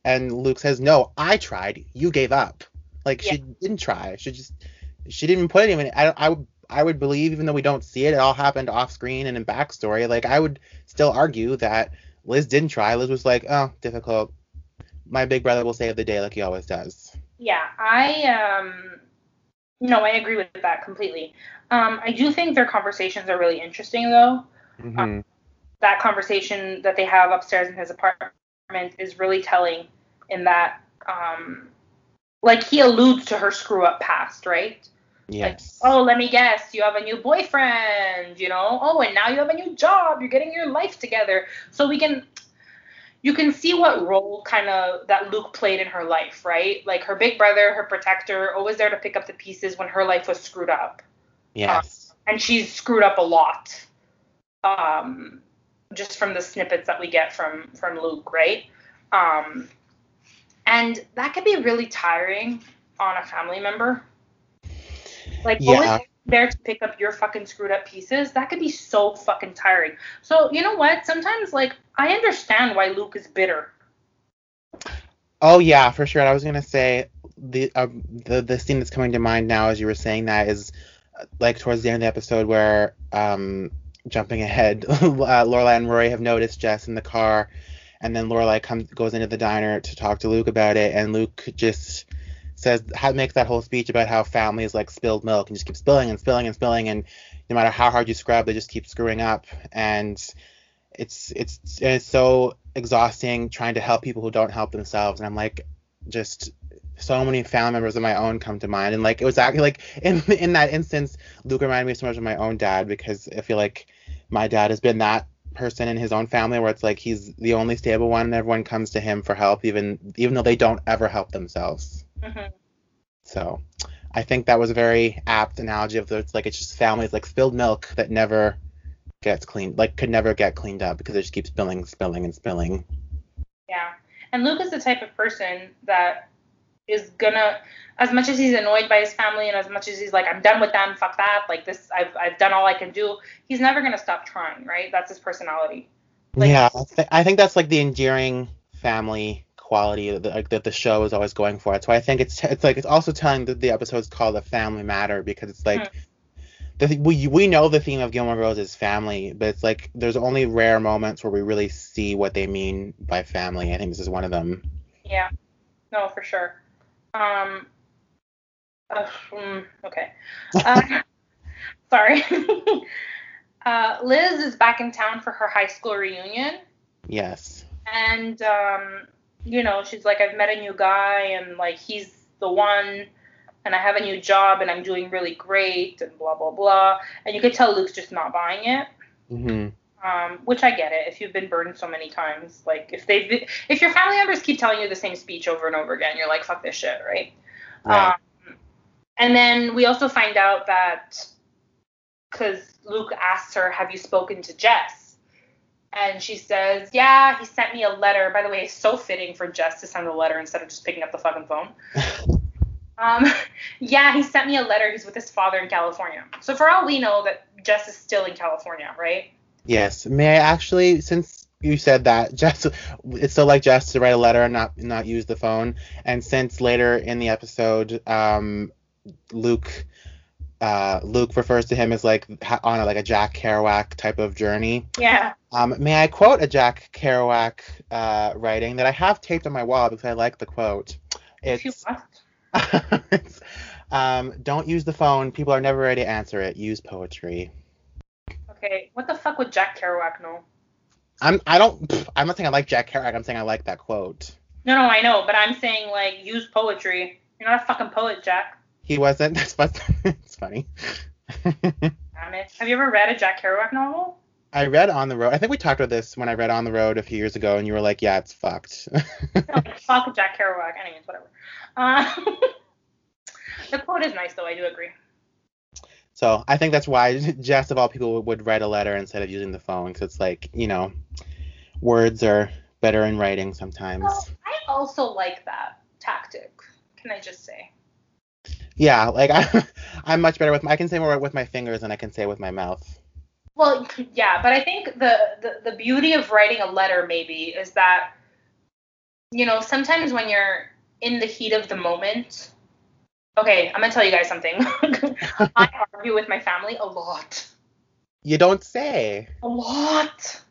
[SPEAKER 1] and Luke says, no, I tried, you gave up, like yeah. she didn't try, she just she didn't put it in. I I would I would believe even though we don't see it, it all happened off screen and in backstory, like I would still argue that Liz didn't try. Liz was like, oh, difficult. My big brother will save the day like he always does.
[SPEAKER 2] Yeah, I um no, I agree with that completely. Um, I do think their conversations are really interesting though.
[SPEAKER 1] Mm-hmm. Um,
[SPEAKER 2] that conversation that they have upstairs in his apartment is really telling in that um like he alludes to her screw up past, right?
[SPEAKER 1] Yes.
[SPEAKER 2] Like, oh, let me guess, you have a new boyfriend, you know? Oh, and now you have a new job, you're getting your life together. So we can you can see what role kind of that Luke played in her life, right? Like her big brother, her protector, always there to pick up the pieces when her life was screwed up.
[SPEAKER 1] yes.
[SPEAKER 2] Um, and she's screwed up a lot. Um, just from the snippets that we get from from Luke, right? Um, and that could be really tiring on a family member. Like
[SPEAKER 1] Yeah.
[SPEAKER 2] always there to pick up your fucking screwed up pieces, that could be so fucking tiring. So you know what? Sometimes like I understand why Luke is bitter.
[SPEAKER 1] Oh yeah, for sure. I was gonna say the uh, the the scene that's coming to mind now as you were saying that is uh, like towards the end of the episode where um jumping ahead, uh, Lorelai and Rory have noticed Jess in the car, and then Lorelai comes goes into the diner to talk to Luke about it, and Luke just says how makes that whole speech about how family is like spilled milk and just keeps spilling and spilling and spilling, and no matter how hard you scrub, they just keep screwing up, and it's it's it's so exhausting trying to help people who don't help themselves. And i'm like just so many family members of my own come to mind. And like it was actually like in in that instance luke reminded me so much of my own dad because i feel like my dad has been that person in his own family where it's like he's the only stable one and everyone comes to him for help even even though they don't ever help themselves
[SPEAKER 2] hmm
[SPEAKER 1] so i think that was a very apt analogy of the it's like it's just families like spilled milk that never gets cleaned like could never get cleaned up because it just keeps spilling spilling and spilling
[SPEAKER 2] Yeah. And Luke is the type of person that is gonna as much as he's annoyed by his family and as much as he's like, I'm done with them, fuck that, like this I've I've done all I can do, he's never gonna stop trying, right? That's his personality. Like-
[SPEAKER 1] yeah, I, th- I think that's like the endearing family quality that the, like, that the show is always going for. That's why I think it's it's like it's also telling that the episode's called a family matter because it's like the th- we we know the theme of Gilmore Girls is family, but it's like there's only rare moments where we really see what they mean by family. I think this is one of them.
[SPEAKER 2] Yeah. No, for sure. Um uh, mm, okay. Uh, sorry. uh, Liz is back in town for her high school reunion.
[SPEAKER 1] Yes.
[SPEAKER 2] and um, you know she's like i've met a new guy and like he's the one and i have a new job and i'm doing really great and blah blah blah. And you could tell luke's just not buying it.
[SPEAKER 1] Hmm
[SPEAKER 2] um, which i get it. If you've been burned so many times like if they've, if your family members keep telling you the same speech over and over again you're like fuck this shit right?
[SPEAKER 1] Right.
[SPEAKER 2] um, and then we also find out that because Luke asks her, "Have you spoken to Jess?" And she says, "Yeah, he sent me a letter." By the way, it's so fitting for Jess to send a letter instead of just picking up the fucking phone. Um, yeah, he sent me a letter. He's with his father in California. So for all we know, that Jess is still in California, right?
[SPEAKER 1] yes. May I actually, since you said that, Jess, it's still like Jess to write a letter and not not use the phone. And since later in the episode, um, Luke. Uh, Luke refers to him as like on a, like a Jack Kerouac type of journey.
[SPEAKER 2] Yeah.
[SPEAKER 1] Um, may I quote a Jack Kerouac uh, writing that I have taped on my wall because I like the quote. It's, it's um, don't use the phone. People are never ready to answer it. Use poetry.
[SPEAKER 2] Okay. What the fuck would Jack Kerouac know?
[SPEAKER 1] I'm I don't pff, I'm not saying I like Jack Kerouac. I'm saying I like that quote.
[SPEAKER 2] No, no, I know, but I'm saying like use poetry. You're not a fucking poet, Jack.
[SPEAKER 1] He wasn't. That's what. it's funny.
[SPEAKER 2] Have you ever read a Jack Kerouac novel?
[SPEAKER 1] I read On the Road. I think we talked about this when I read On the Road a few years ago, and you were like, "Yeah, it's fucked."
[SPEAKER 2] Fuck Jack Kerouac. Anyways, whatever. Uh, the quote is nice, though. I do agree.
[SPEAKER 1] So I think that's why Jess of all people would write a letter instead of using the phone, because it's like you know, words are better in writing sometimes.
[SPEAKER 2] Well, I also like that tactic. Can I just say?
[SPEAKER 1] Yeah, like I, I'm much better with. My, I can say more with my fingers than I can say with my mouth.
[SPEAKER 2] Well, yeah, but I think the, the the beauty of writing a letter maybe is that you know sometimes when you're in the heat of the moment. Okay, I'm gonna tell you guys something. I argue with my family a lot.
[SPEAKER 1] You don't say.
[SPEAKER 2] a lot.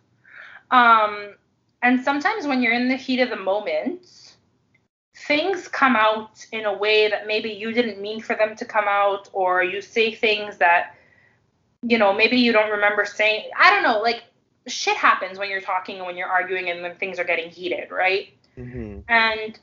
[SPEAKER 2] Um, and sometimes when you're in the heat of the moment, things come out in a way that maybe you didn't mean for them to come out, or you say things that, you know, maybe you don't remember saying. I don't know. Like, shit happens when you're talking and when you're arguing and when things are getting heated, right?
[SPEAKER 1] Mm-hmm.
[SPEAKER 2] And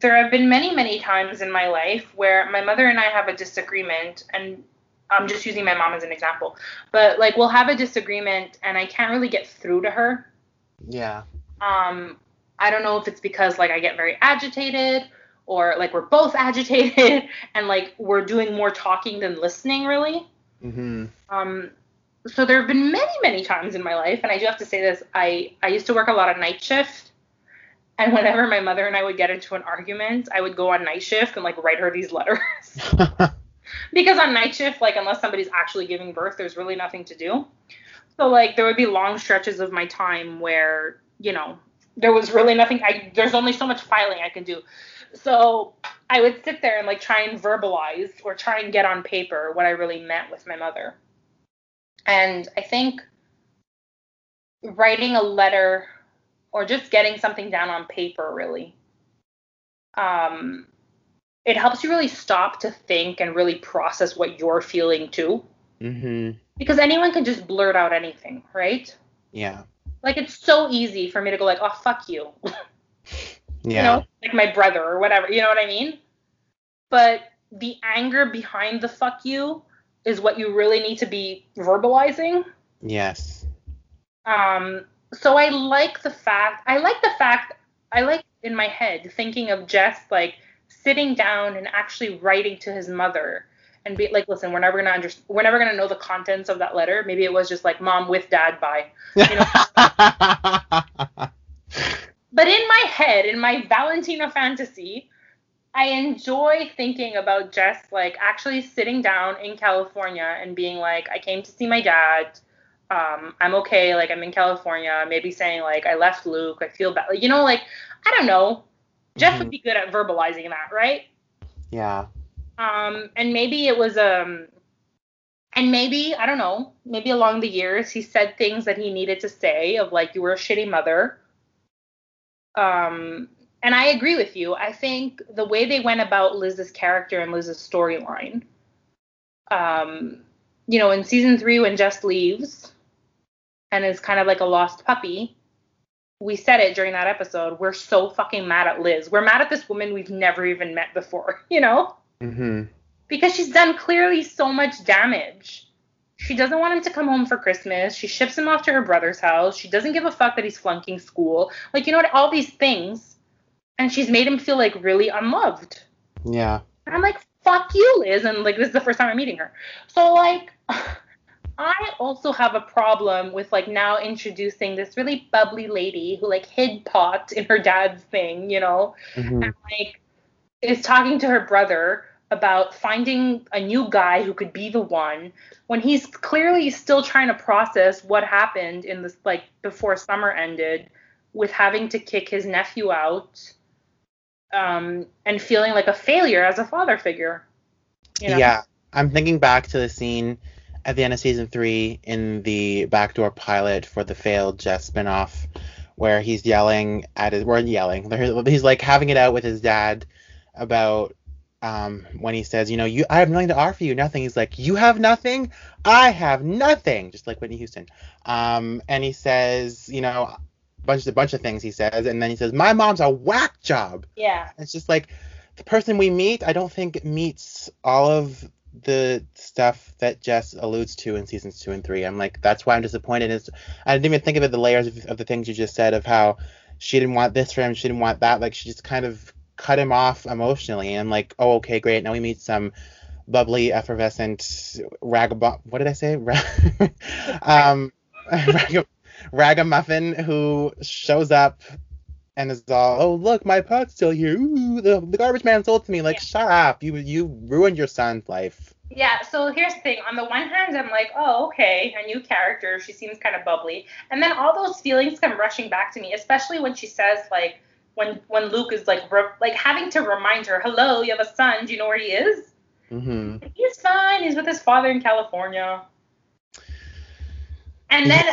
[SPEAKER 2] there have been many, many times in my life where my mother and I have a disagreement, and I'm just using my mom as an example, but like we'll have a disagreement and I can't really get through to her.
[SPEAKER 1] Yeah.
[SPEAKER 2] Um, I don't know if it's because like I get very agitated or like we're both agitated and like we're doing more talking than listening really.
[SPEAKER 1] Mm-hmm.
[SPEAKER 2] Um, so there have been many, many times in my life, and I do have to say this: I I used to work a lot of night shift, and whenever my mother and I would get into an argument, I would go on night shift and like write her these letters. because on night shift, like unless somebody's actually giving birth, there's really nothing to do. So like there would be long stretches of my time where you know there was really nothing. I there's only so much filing I can do. So I would sit there and like try and verbalize or try and get on paper what I really meant with my mother. And I think writing a letter or just getting something down on paper really um, it helps you really stop to think and really process what you're feeling too
[SPEAKER 1] mm-hmm.
[SPEAKER 2] because anyone can just blurt out anything right
[SPEAKER 1] Yeah.
[SPEAKER 2] Like it's so easy for me to go like oh fuck you.
[SPEAKER 1] Yeah.
[SPEAKER 2] you know? Like my brother or whatever. You know what i mean? But the anger behind the fuck you is what you really need to be verbalizing.
[SPEAKER 1] Yes.
[SPEAKER 2] Um, so I like the fact I like the fact I like in my head thinking of Jess like sitting down and actually writing to his mother and be like, listen, we're never gonna under- we're never gonna know the contents of that letter. Maybe it was just like mom with dad bye. You know? But in my head, in my Valentina fantasy, I enjoy thinking about just like actually sitting down in California and being like, I came to see my dad. Um, I'm okay. Like I'm in California. Maybe saying like I left Luke. I feel bad. Like, you know, like I don't know. Jess
[SPEAKER 1] Mhm.
[SPEAKER 2] would be good at verbalizing that, right?
[SPEAKER 1] yeah.
[SPEAKER 2] Um, and maybe it was um, and maybe I don't know. Maybe along the years he said things that he needed to say of like you were a shitty mother. Um, and I agree with you. I think the way they went about Liz's character and Liz's storyline, um, you know, in season three when Jess leaves and is kind of like a lost puppy, we said it during that episode. We're so fucking mad at Liz. We're mad at this woman we've never even met before, you know?
[SPEAKER 1] Mm-hmm.
[SPEAKER 2] because she's done clearly so much damage. She doesn't want him to come home for Christmas. She ships him off to her brother's house. She doesn't give a fuck that he's flunking school. Like, you know what? All these things. And she's made him feel like really unloved.
[SPEAKER 1] Yeah.
[SPEAKER 2] And I'm like, fuck you, Liz. And like, this is the first time I'm meeting her. So, like, I also have a problem with like now introducing this really bubbly lady who like hid pot in her dad's thing, you know?
[SPEAKER 1] Mm-hmm.
[SPEAKER 2] and like is talking to her brother about finding a new guy who could be the one when he's clearly still trying to process what happened in this like before summer ended with having to kick his nephew out um and feeling like a failure as a father figure you know?
[SPEAKER 1] Yeah. I'm thinking back to the scene at the end of season three in the backdoor pilot for the failed Jess spinoff, where he's yelling at his, we're yelling, he's like having it out with his dad about um, when he says, you know, you, I have nothing to offer you, nothing. He's like, you have nothing, I have nothing, just like Whitney Houston. Um, and he says, you know, a bunch a bunch of things he says, and then he says, my mom's a whack job.
[SPEAKER 2] yeah
[SPEAKER 1] It's just like the person we meet, I don't think meets all of the stuff that Jess alludes to in seasons two and three. I'm like, that's why I'm disappointed. Is I didn't even think of it, the layers of, of the things you just said of how she didn't want this for him, she didn't want that. Like she just kind of cut him off emotionally. And I'm like, oh, okay, great. Now we meet some bubbly, effervescent ragabom. What did I say? Um, rag- ragamuffin who shows up and is all, oh look, my pot's still here. Ooh, the, the garbage man sold to me. Like,
[SPEAKER 2] Yeah.
[SPEAKER 1] shut up. You you ruined your son's life.
[SPEAKER 2] Yeah, so here's the thing. On the one hand, I'm like, oh, okay, a new character. She seems kind of bubbly. And then all those feelings come rushing back to me, especially when she says, like, when when Luke is like, re- like having to remind her, hello, you have a son. Do you know where he is?
[SPEAKER 1] hmm
[SPEAKER 2] He's fine. He's with his father in California. And then,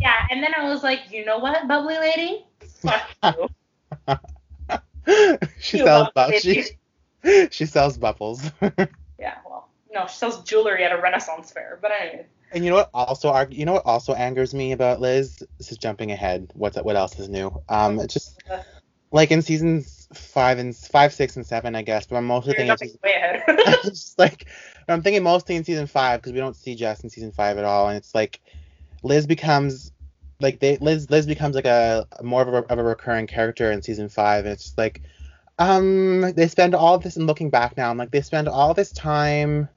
[SPEAKER 2] yeah, and then I was like, you know what, bubbly lady? Fuck you.
[SPEAKER 1] she
[SPEAKER 2] You
[SPEAKER 1] sells
[SPEAKER 2] bubbly
[SPEAKER 1] bu- she, she sells bubbles.
[SPEAKER 2] Yeah, well, no, she sells jewelry at a Renaissance fair. But anyway.
[SPEAKER 1] And you know what also you know what also angers me about Liz? This is jumping ahead. What's what else is new? Um, it's just like in seasons five and five, six, and seven, I guess. But I'm mostly
[SPEAKER 2] You're
[SPEAKER 1] thinking
[SPEAKER 2] way ahead.
[SPEAKER 1] just like I'm thinking mostly in season five because we don't see Jess in season five at all, and it's like Liz becomes like they Liz Liz becomes like a more of a, of a recurring character in season five, and it's just like um they spend all this and looking back now, I'm like they spend all this time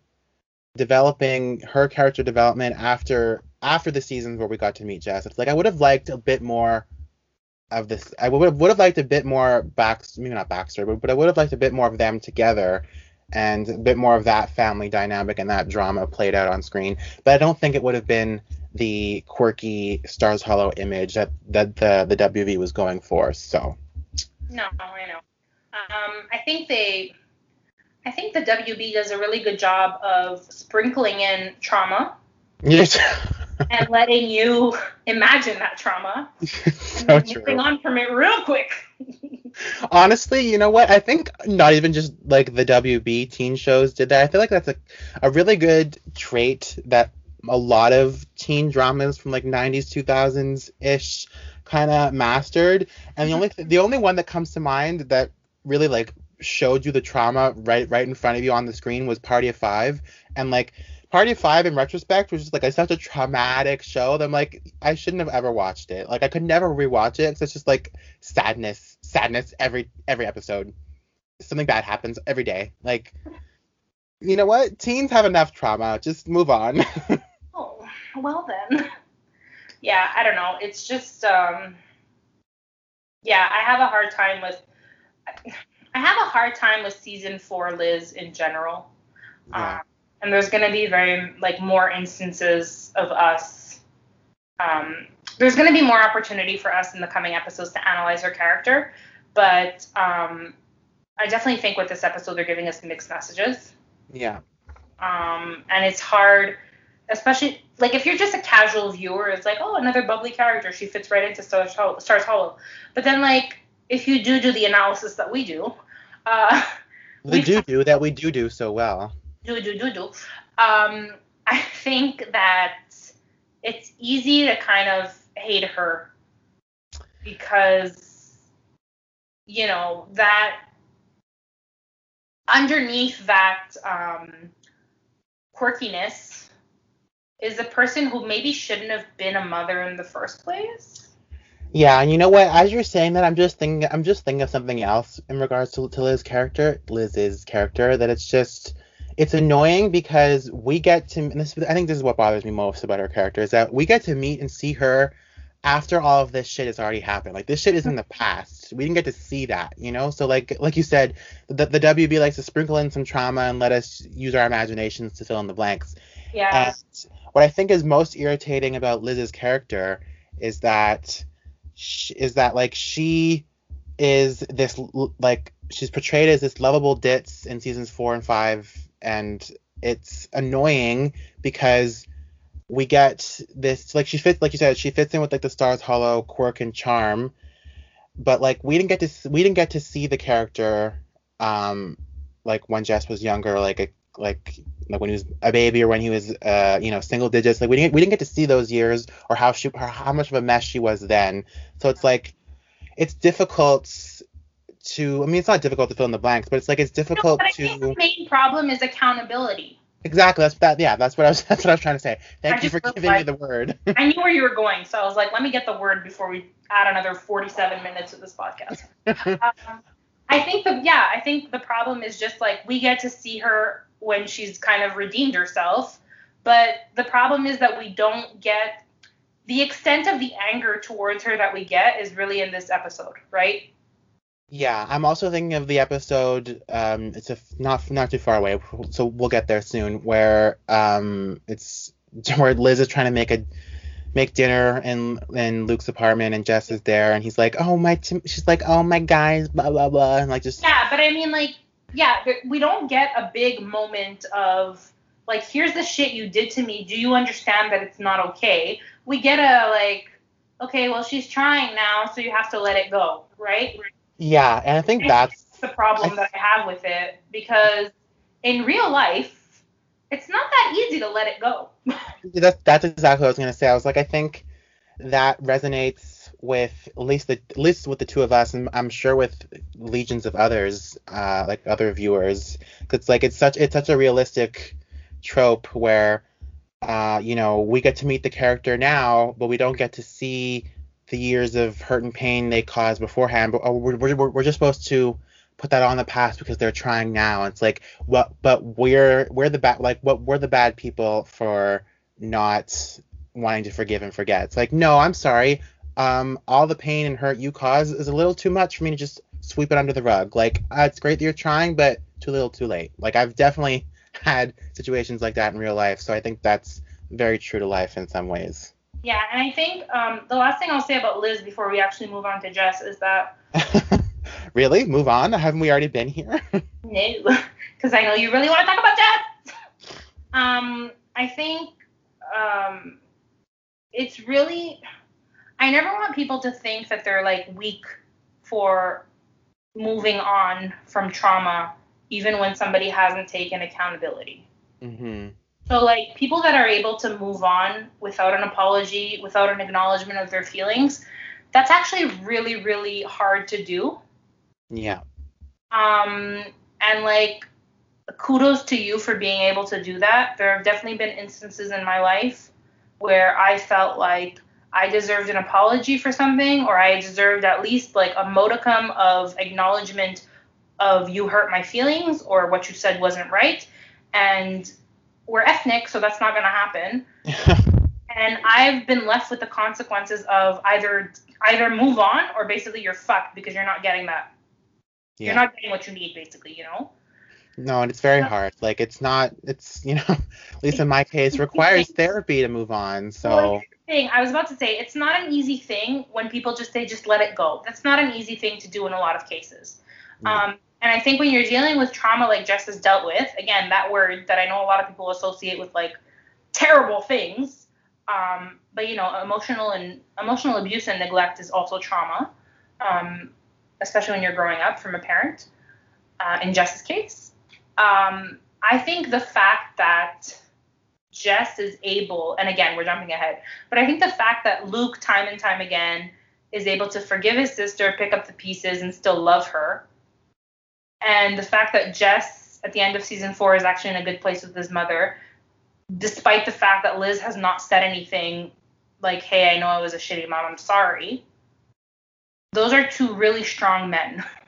[SPEAKER 1] developing her character development after after the seasons where we got to meet Jess. It's like I would have liked a bit more of this. I would have, would have liked a bit more back, maybe not backstory, but, but I would have liked a bit more of them together and a bit more of that family dynamic and that drama played out on screen. But I don't think it would have been the quirky Stars Hollow image that, that the the WB was going for. So
[SPEAKER 2] No, I know. Um, I think they, I think the WB does a really good job of sprinkling in trauma
[SPEAKER 1] yes,
[SPEAKER 2] and letting you imagine that trauma
[SPEAKER 1] so
[SPEAKER 2] and
[SPEAKER 1] true.
[SPEAKER 2] on from it real quick.
[SPEAKER 1] Honestly, you know what? I think not even just like the WB teen shows did that. I feel like that's a, a really good trait that a lot of teen dramas from like 90s, 2000s ish kind of mastered. And the mm-hmm. only the only one that comes to mind that really like showed you the trauma right right in front of you on the screen was Party of Five. And like Party of Five in retrospect was just like such a traumatic show that I'm like I shouldn't have ever watched it. Like I could never rewatch it because it's just like sadness, sadness every every episode. Something bad happens every day. Like you know what? Teens have enough trauma. Just move on.
[SPEAKER 2] Oh, well then. Yeah, I don't know. It's just um yeah, I have a hard time with I have a hard time with season 4 Liz in general.
[SPEAKER 1] Yeah.
[SPEAKER 2] Um, and there's going to be very like more instances of us um there's going to be more opportunity for us in the coming episodes to analyze her character, but um I definitely think with this episode they're giving us mixed messages
[SPEAKER 1] yeah.
[SPEAKER 2] um, and it's hard, especially like if you're just a casual viewer, it's like, oh, another bubbly character, she fits right into Stars Hollow. Stars Hollow. But then like if you do do the analysis that we do, uh,
[SPEAKER 1] The
[SPEAKER 2] we
[SPEAKER 1] do do that we do do so well.
[SPEAKER 2] do do do do, um, I think that it's easy to kind of hate her because you know that underneath that um, quirkiness is a person who maybe shouldn't have been a mother in the first place.
[SPEAKER 1] Yeah, and you know what? As you're saying that, I'm just thinking, I'm just thinking of something else in regards to, to Liz's character, Liz's character. That it's just, it's annoying because we get to, and this, I think this is what bothers me most about her character is that we get to meet and see her after all of this shit has already happened. Like this shit is in the past. We didn't get to see that, you know. So like, like you said, the, the WB likes to sprinkle in some trauma and let us use our imaginations to fill in the blanks.
[SPEAKER 2] Yeah.
[SPEAKER 1] And what I think is most irritating about Liz's character is that is that like she is this like she's portrayed as this lovable ditz in seasons four and five, and it's annoying because we get this like she fits like you said she fits in with like the Stars Hollow quirk and charm, but like we didn't get to we didn't get to see the character um like when Jess was younger like a like like when he was a baby or when he was uh you know single digits like we didn't we didn't get to see those years or how she or how much of a mess she was then so it's like it's difficult to I mean it's not difficult to fill in the blanks but it's like it's
[SPEAKER 2] No,
[SPEAKER 1] difficult
[SPEAKER 2] but I think the main problem is accountability.
[SPEAKER 1] exactly that's that yeah that's what I was that's what I was trying to say thank
[SPEAKER 2] I
[SPEAKER 1] you for giving me the word
[SPEAKER 2] I knew where you were going, so I was like, let me get the word before we add another 47 minutes to this podcast. um, I think the yeah, I think the problem is just like we get to see her when she's kind of redeemed herself, but the problem is that we don't get the extent of the anger towards her that we get is really in this episode, right?
[SPEAKER 1] Yeah, I'm also thinking of the episode. Um, it's a f- not not too far away, so we'll get there soon. Where um, it's where Liz is trying to make a make dinner in in Luke's apartment, and Jess is there, and he's like, "Oh my," she's like, "Oh my guys," blah blah blah, and like just
[SPEAKER 2] Yeah, but I mean, like, yeah, we don't get a big moment of like, here's the shit you did to me. Do you understand that it's not okay? We get a like, okay, well, she's trying now, so you have to let it go, right?
[SPEAKER 1] yeah, and I think
[SPEAKER 2] I
[SPEAKER 1] that's
[SPEAKER 2] the problem that I have with it because in real life, it's not that easy to let it go.
[SPEAKER 1] that's that's exactly what I was gonna say. I was like, I think that resonates with at least the at least with the two of us, and I'm sure with legions of others, uh, like other viewers, because like it's such it's such a realistic trope where, uh, you know, we get to meet the character now, but we don't get to see the years of hurt and pain they caused beforehand. But oh, we're, we're, we're just supposed to put that on the past because they're trying now. It's like what, but we're we're the bad like what we're the bad people for not wanting to forgive and forget. It's like no, I'm sorry. Um, all the pain and hurt you cause is a little too much for me to just sweep it under the rug. Like uh, it's great that you're trying, but too little, too late. Like I've definitely had situations like that in real life, so I think that's very true to life in some ways.
[SPEAKER 2] Yeah, and I think um, the last thing I'll say about Liz before we actually move on to Jess is that.
[SPEAKER 1] really? Move on? Haven't we already been here?
[SPEAKER 2] no, because I know you really want to talk about Jess. Um, I think um, it's really. I never want people to think that they're like weak for moving on from trauma, even when somebody hasn't taken accountability.
[SPEAKER 1] Mm-hmm.
[SPEAKER 2] So like people that are able to move on without an apology, without an acknowledgement of their feelings, that's actually really really hard to do.
[SPEAKER 1] Yeah.
[SPEAKER 2] Um and like kudos to you for being able to do that. There have definitely been instances in my life where I felt like I deserved an apology for something or I deserved at least like a modicum of acknowledgement of you hurt my feelings or what you said wasn't right and we're ethnic, so that's not going to happen. and I've been left with the consequences of either either move on or basically you're fucked because you're not getting that. Yeah. You're not getting what you need, basically, you know.
[SPEAKER 1] No, and it's very hard. Like it's not. It's you know, at least in my case, requires therapy to move on. So. Well,
[SPEAKER 2] thing I was about to say, it's not an easy thing when people just say just let it go. That's not an easy thing to do in a lot of cases. Mm. Um, and I think when you're dealing with trauma like Jess has dealt with, again, that word that I know a lot of people associate with like terrible things, um, but you know, emotional and emotional abuse and neglect is also trauma, um, especially when you're growing up from a parent. Uh, in Jess's case, um, I think the fact that Jess is able, and again, we're jumping ahead, but I think the fact that Luke, time and time again, is able to forgive his sister, pick up the pieces, and still love her and the fact that Jess at the end of season four is actually in a good place with his mother, despite the fact that Liz has not said anything like, hey, I know I was a shitty mom, I'm sorry. Those are two really strong men.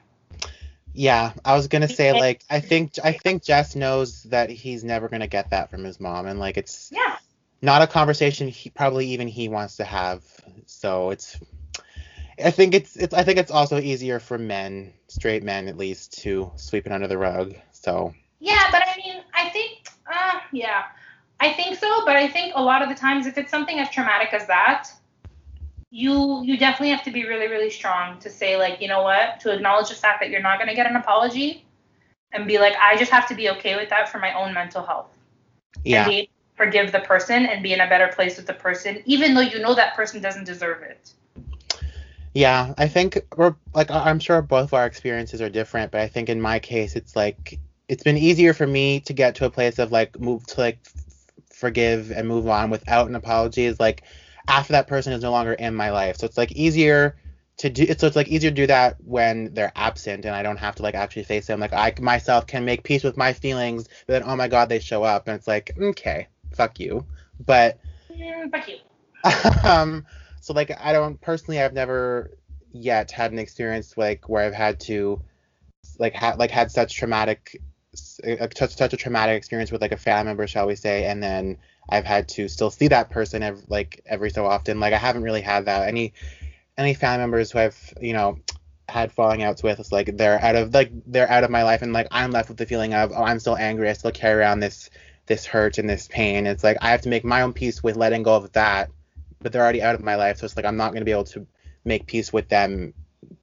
[SPEAKER 1] Yeah, I was gonna say like I think I think Jess knows that he's never gonna get that from his mom, and like it's
[SPEAKER 2] yeah
[SPEAKER 1] not a conversation he probably even he wants to have. So it's I think it's it's I think it's also easier for men, straight men at least, to sweep it under the rug. So
[SPEAKER 2] Yeah, but I mean, I think uh yeah. I think so, but I think a lot of the times if it's something as traumatic as that, you you definitely have to be really really strong to say like, you know what, to acknowledge the fact that you're not going to get an apology and be like I just have to be okay with that for my own mental health.
[SPEAKER 1] Yeah.
[SPEAKER 2] And forgive the person and be in a better place with the person even though you know that person doesn't deserve it.
[SPEAKER 1] Yeah, I think we're like I'm sure both of our experiences are different, but I think in my case it's like it's been easier for me to get to a place of like move to like forgive and move on without an apology is like after that person is no longer in my life. So it's like easier to do so it's like easier to do that when they're absent and I don't have to like actually face them. Like I myself can make peace with my feelings, but then oh my god they show up and it's like okay, fuck you. But
[SPEAKER 2] mm, fuck you.
[SPEAKER 1] um so like I don't personally I've never yet had an experience like where I've had to like had like had such traumatic uh, such such a traumatic experience with like a family member shall we say and then I've had to still see that person every, like every so often like I haven't really had that any any family members who I've you know had falling outs with it's like they're out of like they're out of my life and like I'm left with the feeling of oh I'm still angry I still carry around this this hurt and this pain it's like I have to make my own peace with letting go of that but they're already out of my life, so it's like I'm not going to be able to make peace with them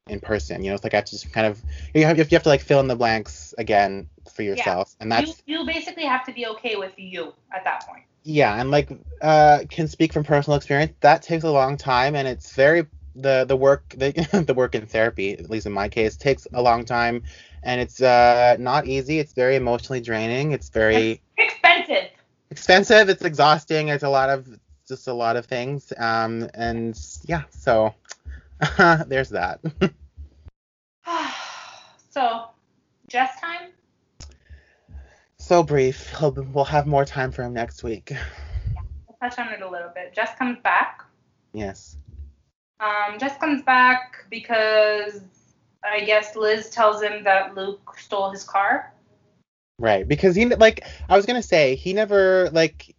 [SPEAKER 1] in person. You know, it's like I have to just kind of you have, you have to like fill in the blanks again for yourself, yeah. and that's
[SPEAKER 2] you, you basically have to be okay with you at that point.
[SPEAKER 1] Yeah, and like uh, can speak from personal experience. That takes a long time, and it's very the the work the, the work in therapy, at least in my case, takes a long time, and it's uh, not easy. It's very emotionally draining. It's very
[SPEAKER 2] it's expensive.
[SPEAKER 1] expensive. It's exhausting. It's a lot of just a lot of things. Um, and yeah, so there's that.
[SPEAKER 2] so, Jess time.
[SPEAKER 1] So brief. He'll, we'll have more time for him next week.
[SPEAKER 2] Yeah, we'll touch on it a little bit. Jess comes back.
[SPEAKER 1] Yes.
[SPEAKER 2] Um, Jess comes back because I guess Liz tells him that Luke stole his car.
[SPEAKER 1] Right, because he like I was gonna say he never like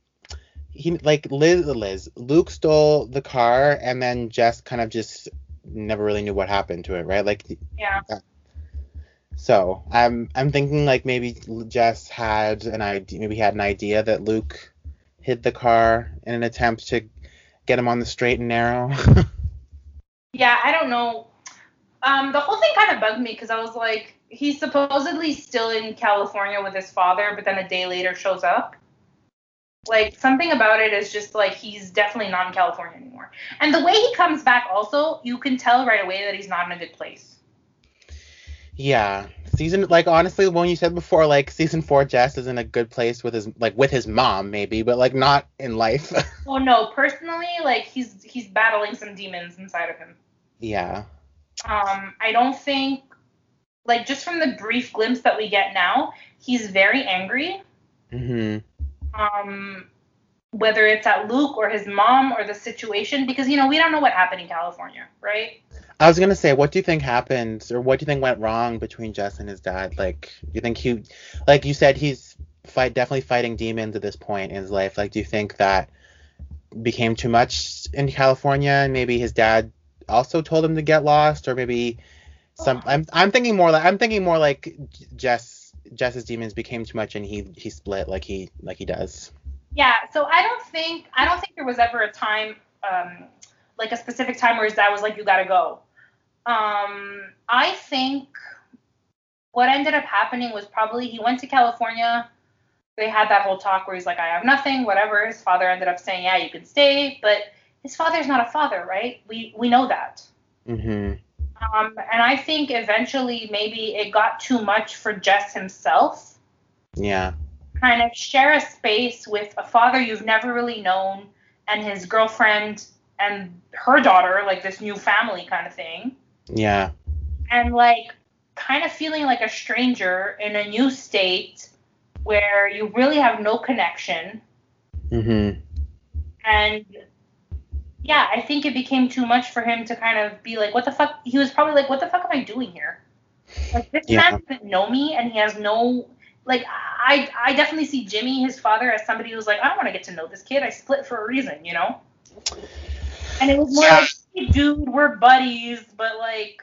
[SPEAKER 1] he like Liz Liz Luke stole the car and then Jess kind of just never really knew what happened to it, right? Like
[SPEAKER 2] yeah.
[SPEAKER 1] So I'm I'm thinking like maybe Jess had an idea, maybe had an idea that Luke hid the car in an attempt to get him on the straight and narrow.
[SPEAKER 2] yeah, I don't know. Um, the whole thing kind of bugged me because I was like, he's supposedly still in California with his father, but then a day later shows up. Like something about it is just like he's definitely not in California anymore. And the way he comes back, also, you can tell right away that he's not in a good place.
[SPEAKER 1] Yeah, season like honestly, when you said before, like season four, Jess is in a good place with his like with his mom maybe, but like not in life.
[SPEAKER 2] oh no, personally, like he's he's battling some demons inside of him.
[SPEAKER 1] Yeah.
[SPEAKER 2] Um, I don't think like just from the brief glimpse that we get now, he's very angry.
[SPEAKER 1] Mhm.
[SPEAKER 2] Um, whether it's at Luke or his mom or the situation, because you know we don't know what happened in California, right?
[SPEAKER 1] I was gonna say, what do you think happened, or what do you think went wrong between Jess and his dad? Like, you think he, like you said, he's fight definitely fighting demons at this point in his life. Like, do you think that became too much in California, and maybe his dad also told him to get lost, or maybe some? I'm I'm thinking more like I'm thinking more like Jess Jess's demons became too much, and he he split like he like he does.
[SPEAKER 2] Yeah. So I don't think I don't think there was ever a time. Um, like a specific time where his dad was like, "You gotta go." Um, I think what ended up happening was probably he went to California. They had that whole talk where he's like, I have nothing, whatever. His father ended up saying, Yeah, you can stay, but his father's not a father, right? We we know that.
[SPEAKER 1] Mm-hmm.
[SPEAKER 2] Um, and I think eventually maybe it got too much for Jess himself.
[SPEAKER 1] Yeah.
[SPEAKER 2] Kind of share a space with a father you've never really known and his girlfriend and her daughter, like this new family kind of thing.
[SPEAKER 1] Yeah.
[SPEAKER 2] And like kind of feeling like a stranger in a new state where you really have no connection.
[SPEAKER 1] Mhm.
[SPEAKER 2] And yeah, I think it became too much for him to kind of be like, what the fuck? He was probably like, what the fuck am I doing here? Like this
[SPEAKER 1] Yeah.
[SPEAKER 2] man doesn't know me, and he has no like. I I definitely see Jimmy, his father, as somebody who's like, I don't want to get to know this kid. I split for a reason, you know. And it was more
[SPEAKER 1] Yeah.
[SPEAKER 2] like, hey, dude, we're buddies, but like.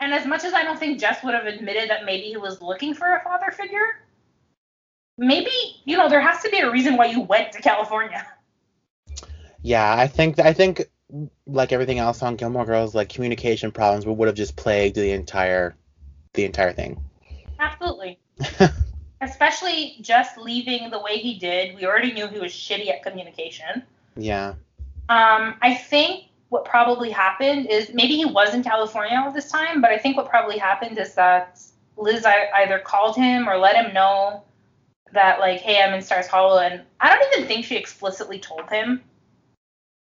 [SPEAKER 2] And as much as I don't think Jess would have admitted that maybe he was looking for a father figure, maybe you know there has to be a reason why you went to California.
[SPEAKER 1] Yeah, I think I think like everything else on Gilmore Girls, like communication problems would have just plagued the entire the entire thing.
[SPEAKER 2] Absolutely. Especially just leaving the way he did. We already knew he was shitty at communication.
[SPEAKER 1] yeah.
[SPEAKER 2] Um, I think what probably happened is maybe he was in California all this time, but I think what probably happened is that Liz ei- either called him or let him know that like, hey, I'm in Stars Hollow, and I don't even think she explicitly told him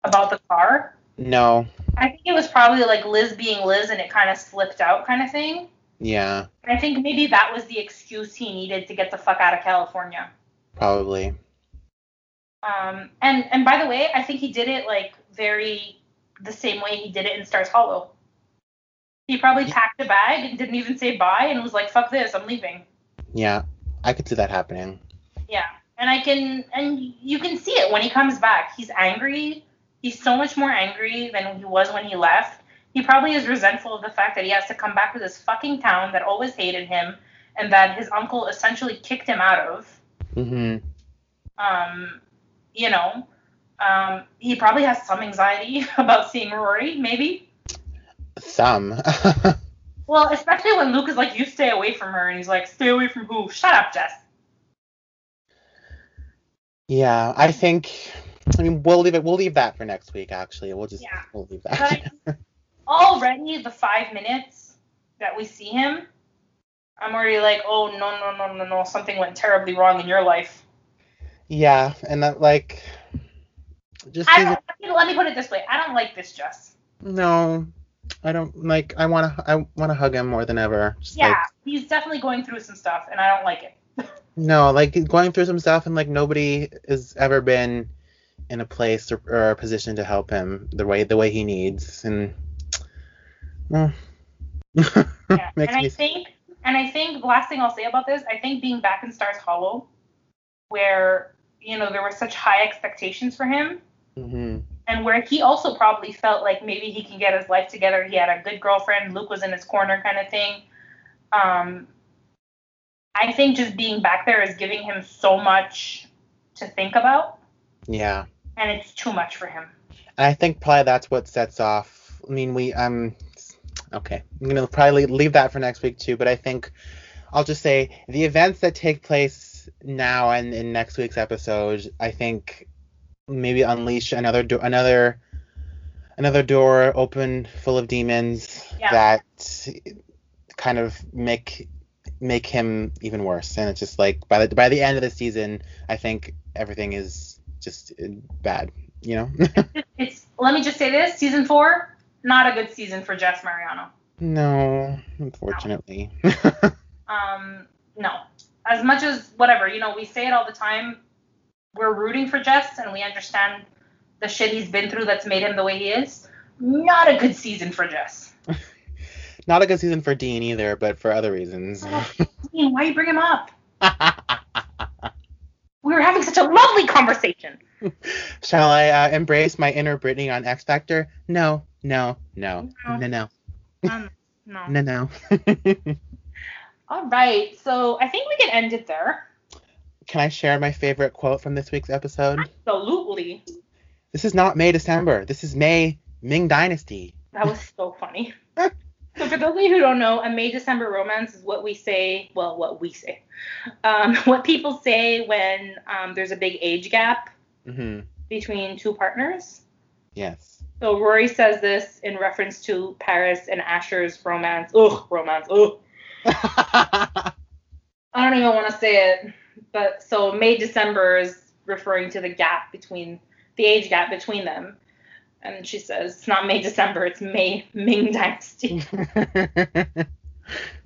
[SPEAKER 2] about the car.
[SPEAKER 1] No.
[SPEAKER 2] I think it was probably like Liz being Liz, and it kind of slipped out, kind of thing.
[SPEAKER 1] Yeah.
[SPEAKER 2] I think maybe that was the excuse he needed to get the fuck out of California.
[SPEAKER 1] Probably.
[SPEAKER 2] Um, and and by the way, I think he did it like very the same way he did it in Stars Hollow. He probably packed a bag and didn't even say bye and was like, "Fuck this, I'm leaving."
[SPEAKER 1] Yeah. I could see that happening.
[SPEAKER 2] Yeah, and I can and you can see it when he comes back. He's angry. He's so much more angry than he was when he left. He probably is resentful of the fact that he has to come back to this fucking town that always hated him and that his uncle essentially kicked him out of.
[SPEAKER 1] Mm-hmm.
[SPEAKER 2] um, you know, um, he probably has some anxiety about seeing Rory, maybe.
[SPEAKER 1] Some.
[SPEAKER 2] Well, especially when Luke is like, "You stay away from her," and he's like, "Stay away from who? Shut up, Jess."
[SPEAKER 1] yeah, I think I mean we'll leave it we'll leave that for next week actually. We'll just
[SPEAKER 2] Yeah.
[SPEAKER 1] we'll leave
[SPEAKER 2] But
[SPEAKER 1] that.
[SPEAKER 2] already the five minutes that we see him, I'm already like, "Oh no, no, no, no, no! Something went terribly wrong in your life."
[SPEAKER 1] Yeah, and that like just
[SPEAKER 2] I don't, let me put it this way. I don't like this Jess.
[SPEAKER 1] no, I don't like. I want to. I want to hug him more than ever. Just,
[SPEAKER 2] Yeah,
[SPEAKER 1] like,
[SPEAKER 2] he's definitely going through some stuff, and I don't like it.
[SPEAKER 1] no, like going through some stuff, and like nobody has ever been in a place or, or a position to help him the way the way he needs, and well,
[SPEAKER 2] Yeah.
[SPEAKER 1] makes
[SPEAKER 2] and I think, and I think, the last thing I'll say about this, I think being back in Stars Hollow, where you know there were such high expectations for him,
[SPEAKER 1] hmm
[SPEAKER 2] and where he also probably felt like maybe he can get his life together. He had a good girlfriend. Luke was in his corner, kind of thing. Um, I think just being back there is giving him so much to think about,
[SPEAKER 1] Yeah.
[SPEAKER 2] and it's too much for him.
[SPEAKER 1] And I think probably that's what sets off. I mean, we um, okay, I'm gonna probably leave that for next week too. But I think I'll just say the events that take place now and in next week's episode, I think maybe unleash another do- another another door open full of demons
[SPEAKER 2] Yeah.
[SPEAKER 1] that kind of make make him even worse. And it's just like by the by the end of the season, I think everything is just bad. You know.
[SPEAKER 2] It's let me just say this: season four, not a good season for Jess Mariano.
[SPEAKER 1] No, unfortunately.
[SPEAKER 2] Um, no. As much as whatever, you know, we say it all the time. We're rooting for Jess, and we understand the shit he's been through that's made him the way he is. Not a good season for Jess.
[SPEAKER 1] Not a good season for Dean either, but for other reasons.
[SPEAKER 2] Dean, why you bring him up? We were having such a lovely conversation.
[SPEAKER 1] Shall I uh, embrace my inner Brittany on X Factor? No, no, no,
[SPEAKER 2] No.
[SPEAKER 1] no, no,
[SPEAKER 2] Um, no.
[SPEAKER 1] no, no.
[SPEAKER 2] All right, so I think we can end it there.
[SPEAKER 1] Can I share my favorite quote from this week's episode?
[SPEAKER 2] Absolutely.
[SPEAKER 1] This is not May December. This is May Ming Dynasty.
[SPEAKER 2] That was so funny. so for those of you who don't know, a May December romance is what we say. Well, what we say. Um, what people say when um, there's a big age gap
[SPEAKER 1] hmm
[SPEAKER 2] between two partners.
[SPEAKER 1] Yes.
[SPEAKER 2] So Rory says this in reference to Paris and Asher's romance. Ugh, romance. Ugh. I don't even want to say it. But so May December is referring to the gap between the age gap between them. And she says it's not May December, it's May Ming Dynasty.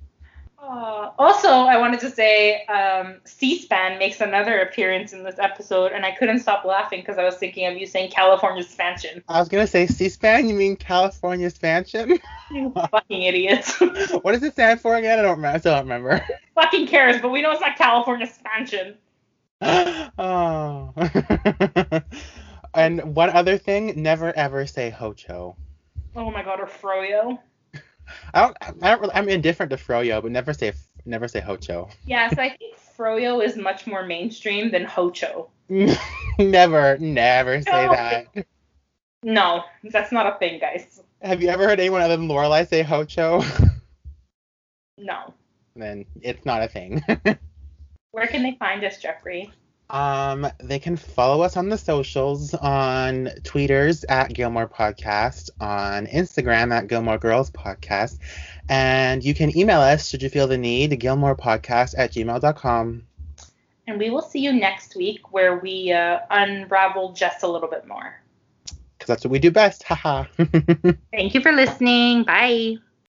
[SPEAKER 2] Uh, also, I wanted to say um, C-SPAN makes another appearance in this episode, and I couldn't stop laughing because I was thinking of you saying California expansion.
[SPEAKER 1] I was gonna say C-SPAN. You mean California expansion?
[SPEAKER 2] You fucking idiots.
[SPEAKER 1] what does it stand for again? I don't remember. I still don't remember.
[SPEAKER 2] fucking cares, but we know it's not California expansion.
[SPEAKER 1] oh. and one other thing, never ever say Hocho.
[SPEAKER 2] Oh my god, or Froyo.
[SPEAKER 1] I don't. I don't. Really, I'm indifferent to Froyo, but never say never say Hocho.
[SPEAKER 2] Yeah, so I think Froyo is much more mainstream than Hocho.
[SPEAKER 1] never, never say
[SPEAKER 2] No.
[SPEAKER 1] that.
[SPEAKER 2] No, that's not a thing, guys.
[SPEAKER 1] Have you ever heard anyone other than Lorelai say Hocho?
[SPEAKER 2] No.
[SPEAKER 1] then it's not a thing.
[SPEAKER 2] Where can they find us, Jeffrey?
[SPEAKER 1] Um, they can follow us on the socials on tweeters at Gilmore Podcast, on Instagram at Gilmore Girls Podcast, and you can email us should you feel the need, gilmorepodcast at gmail.com.
[SPEAKER 2] And we will see you next week where we uh, unravel just a little bit more.
[SPEAKER 1] Because that's what we do best. Haha.
[SPEAKER 2] Thank you for listening. Bye.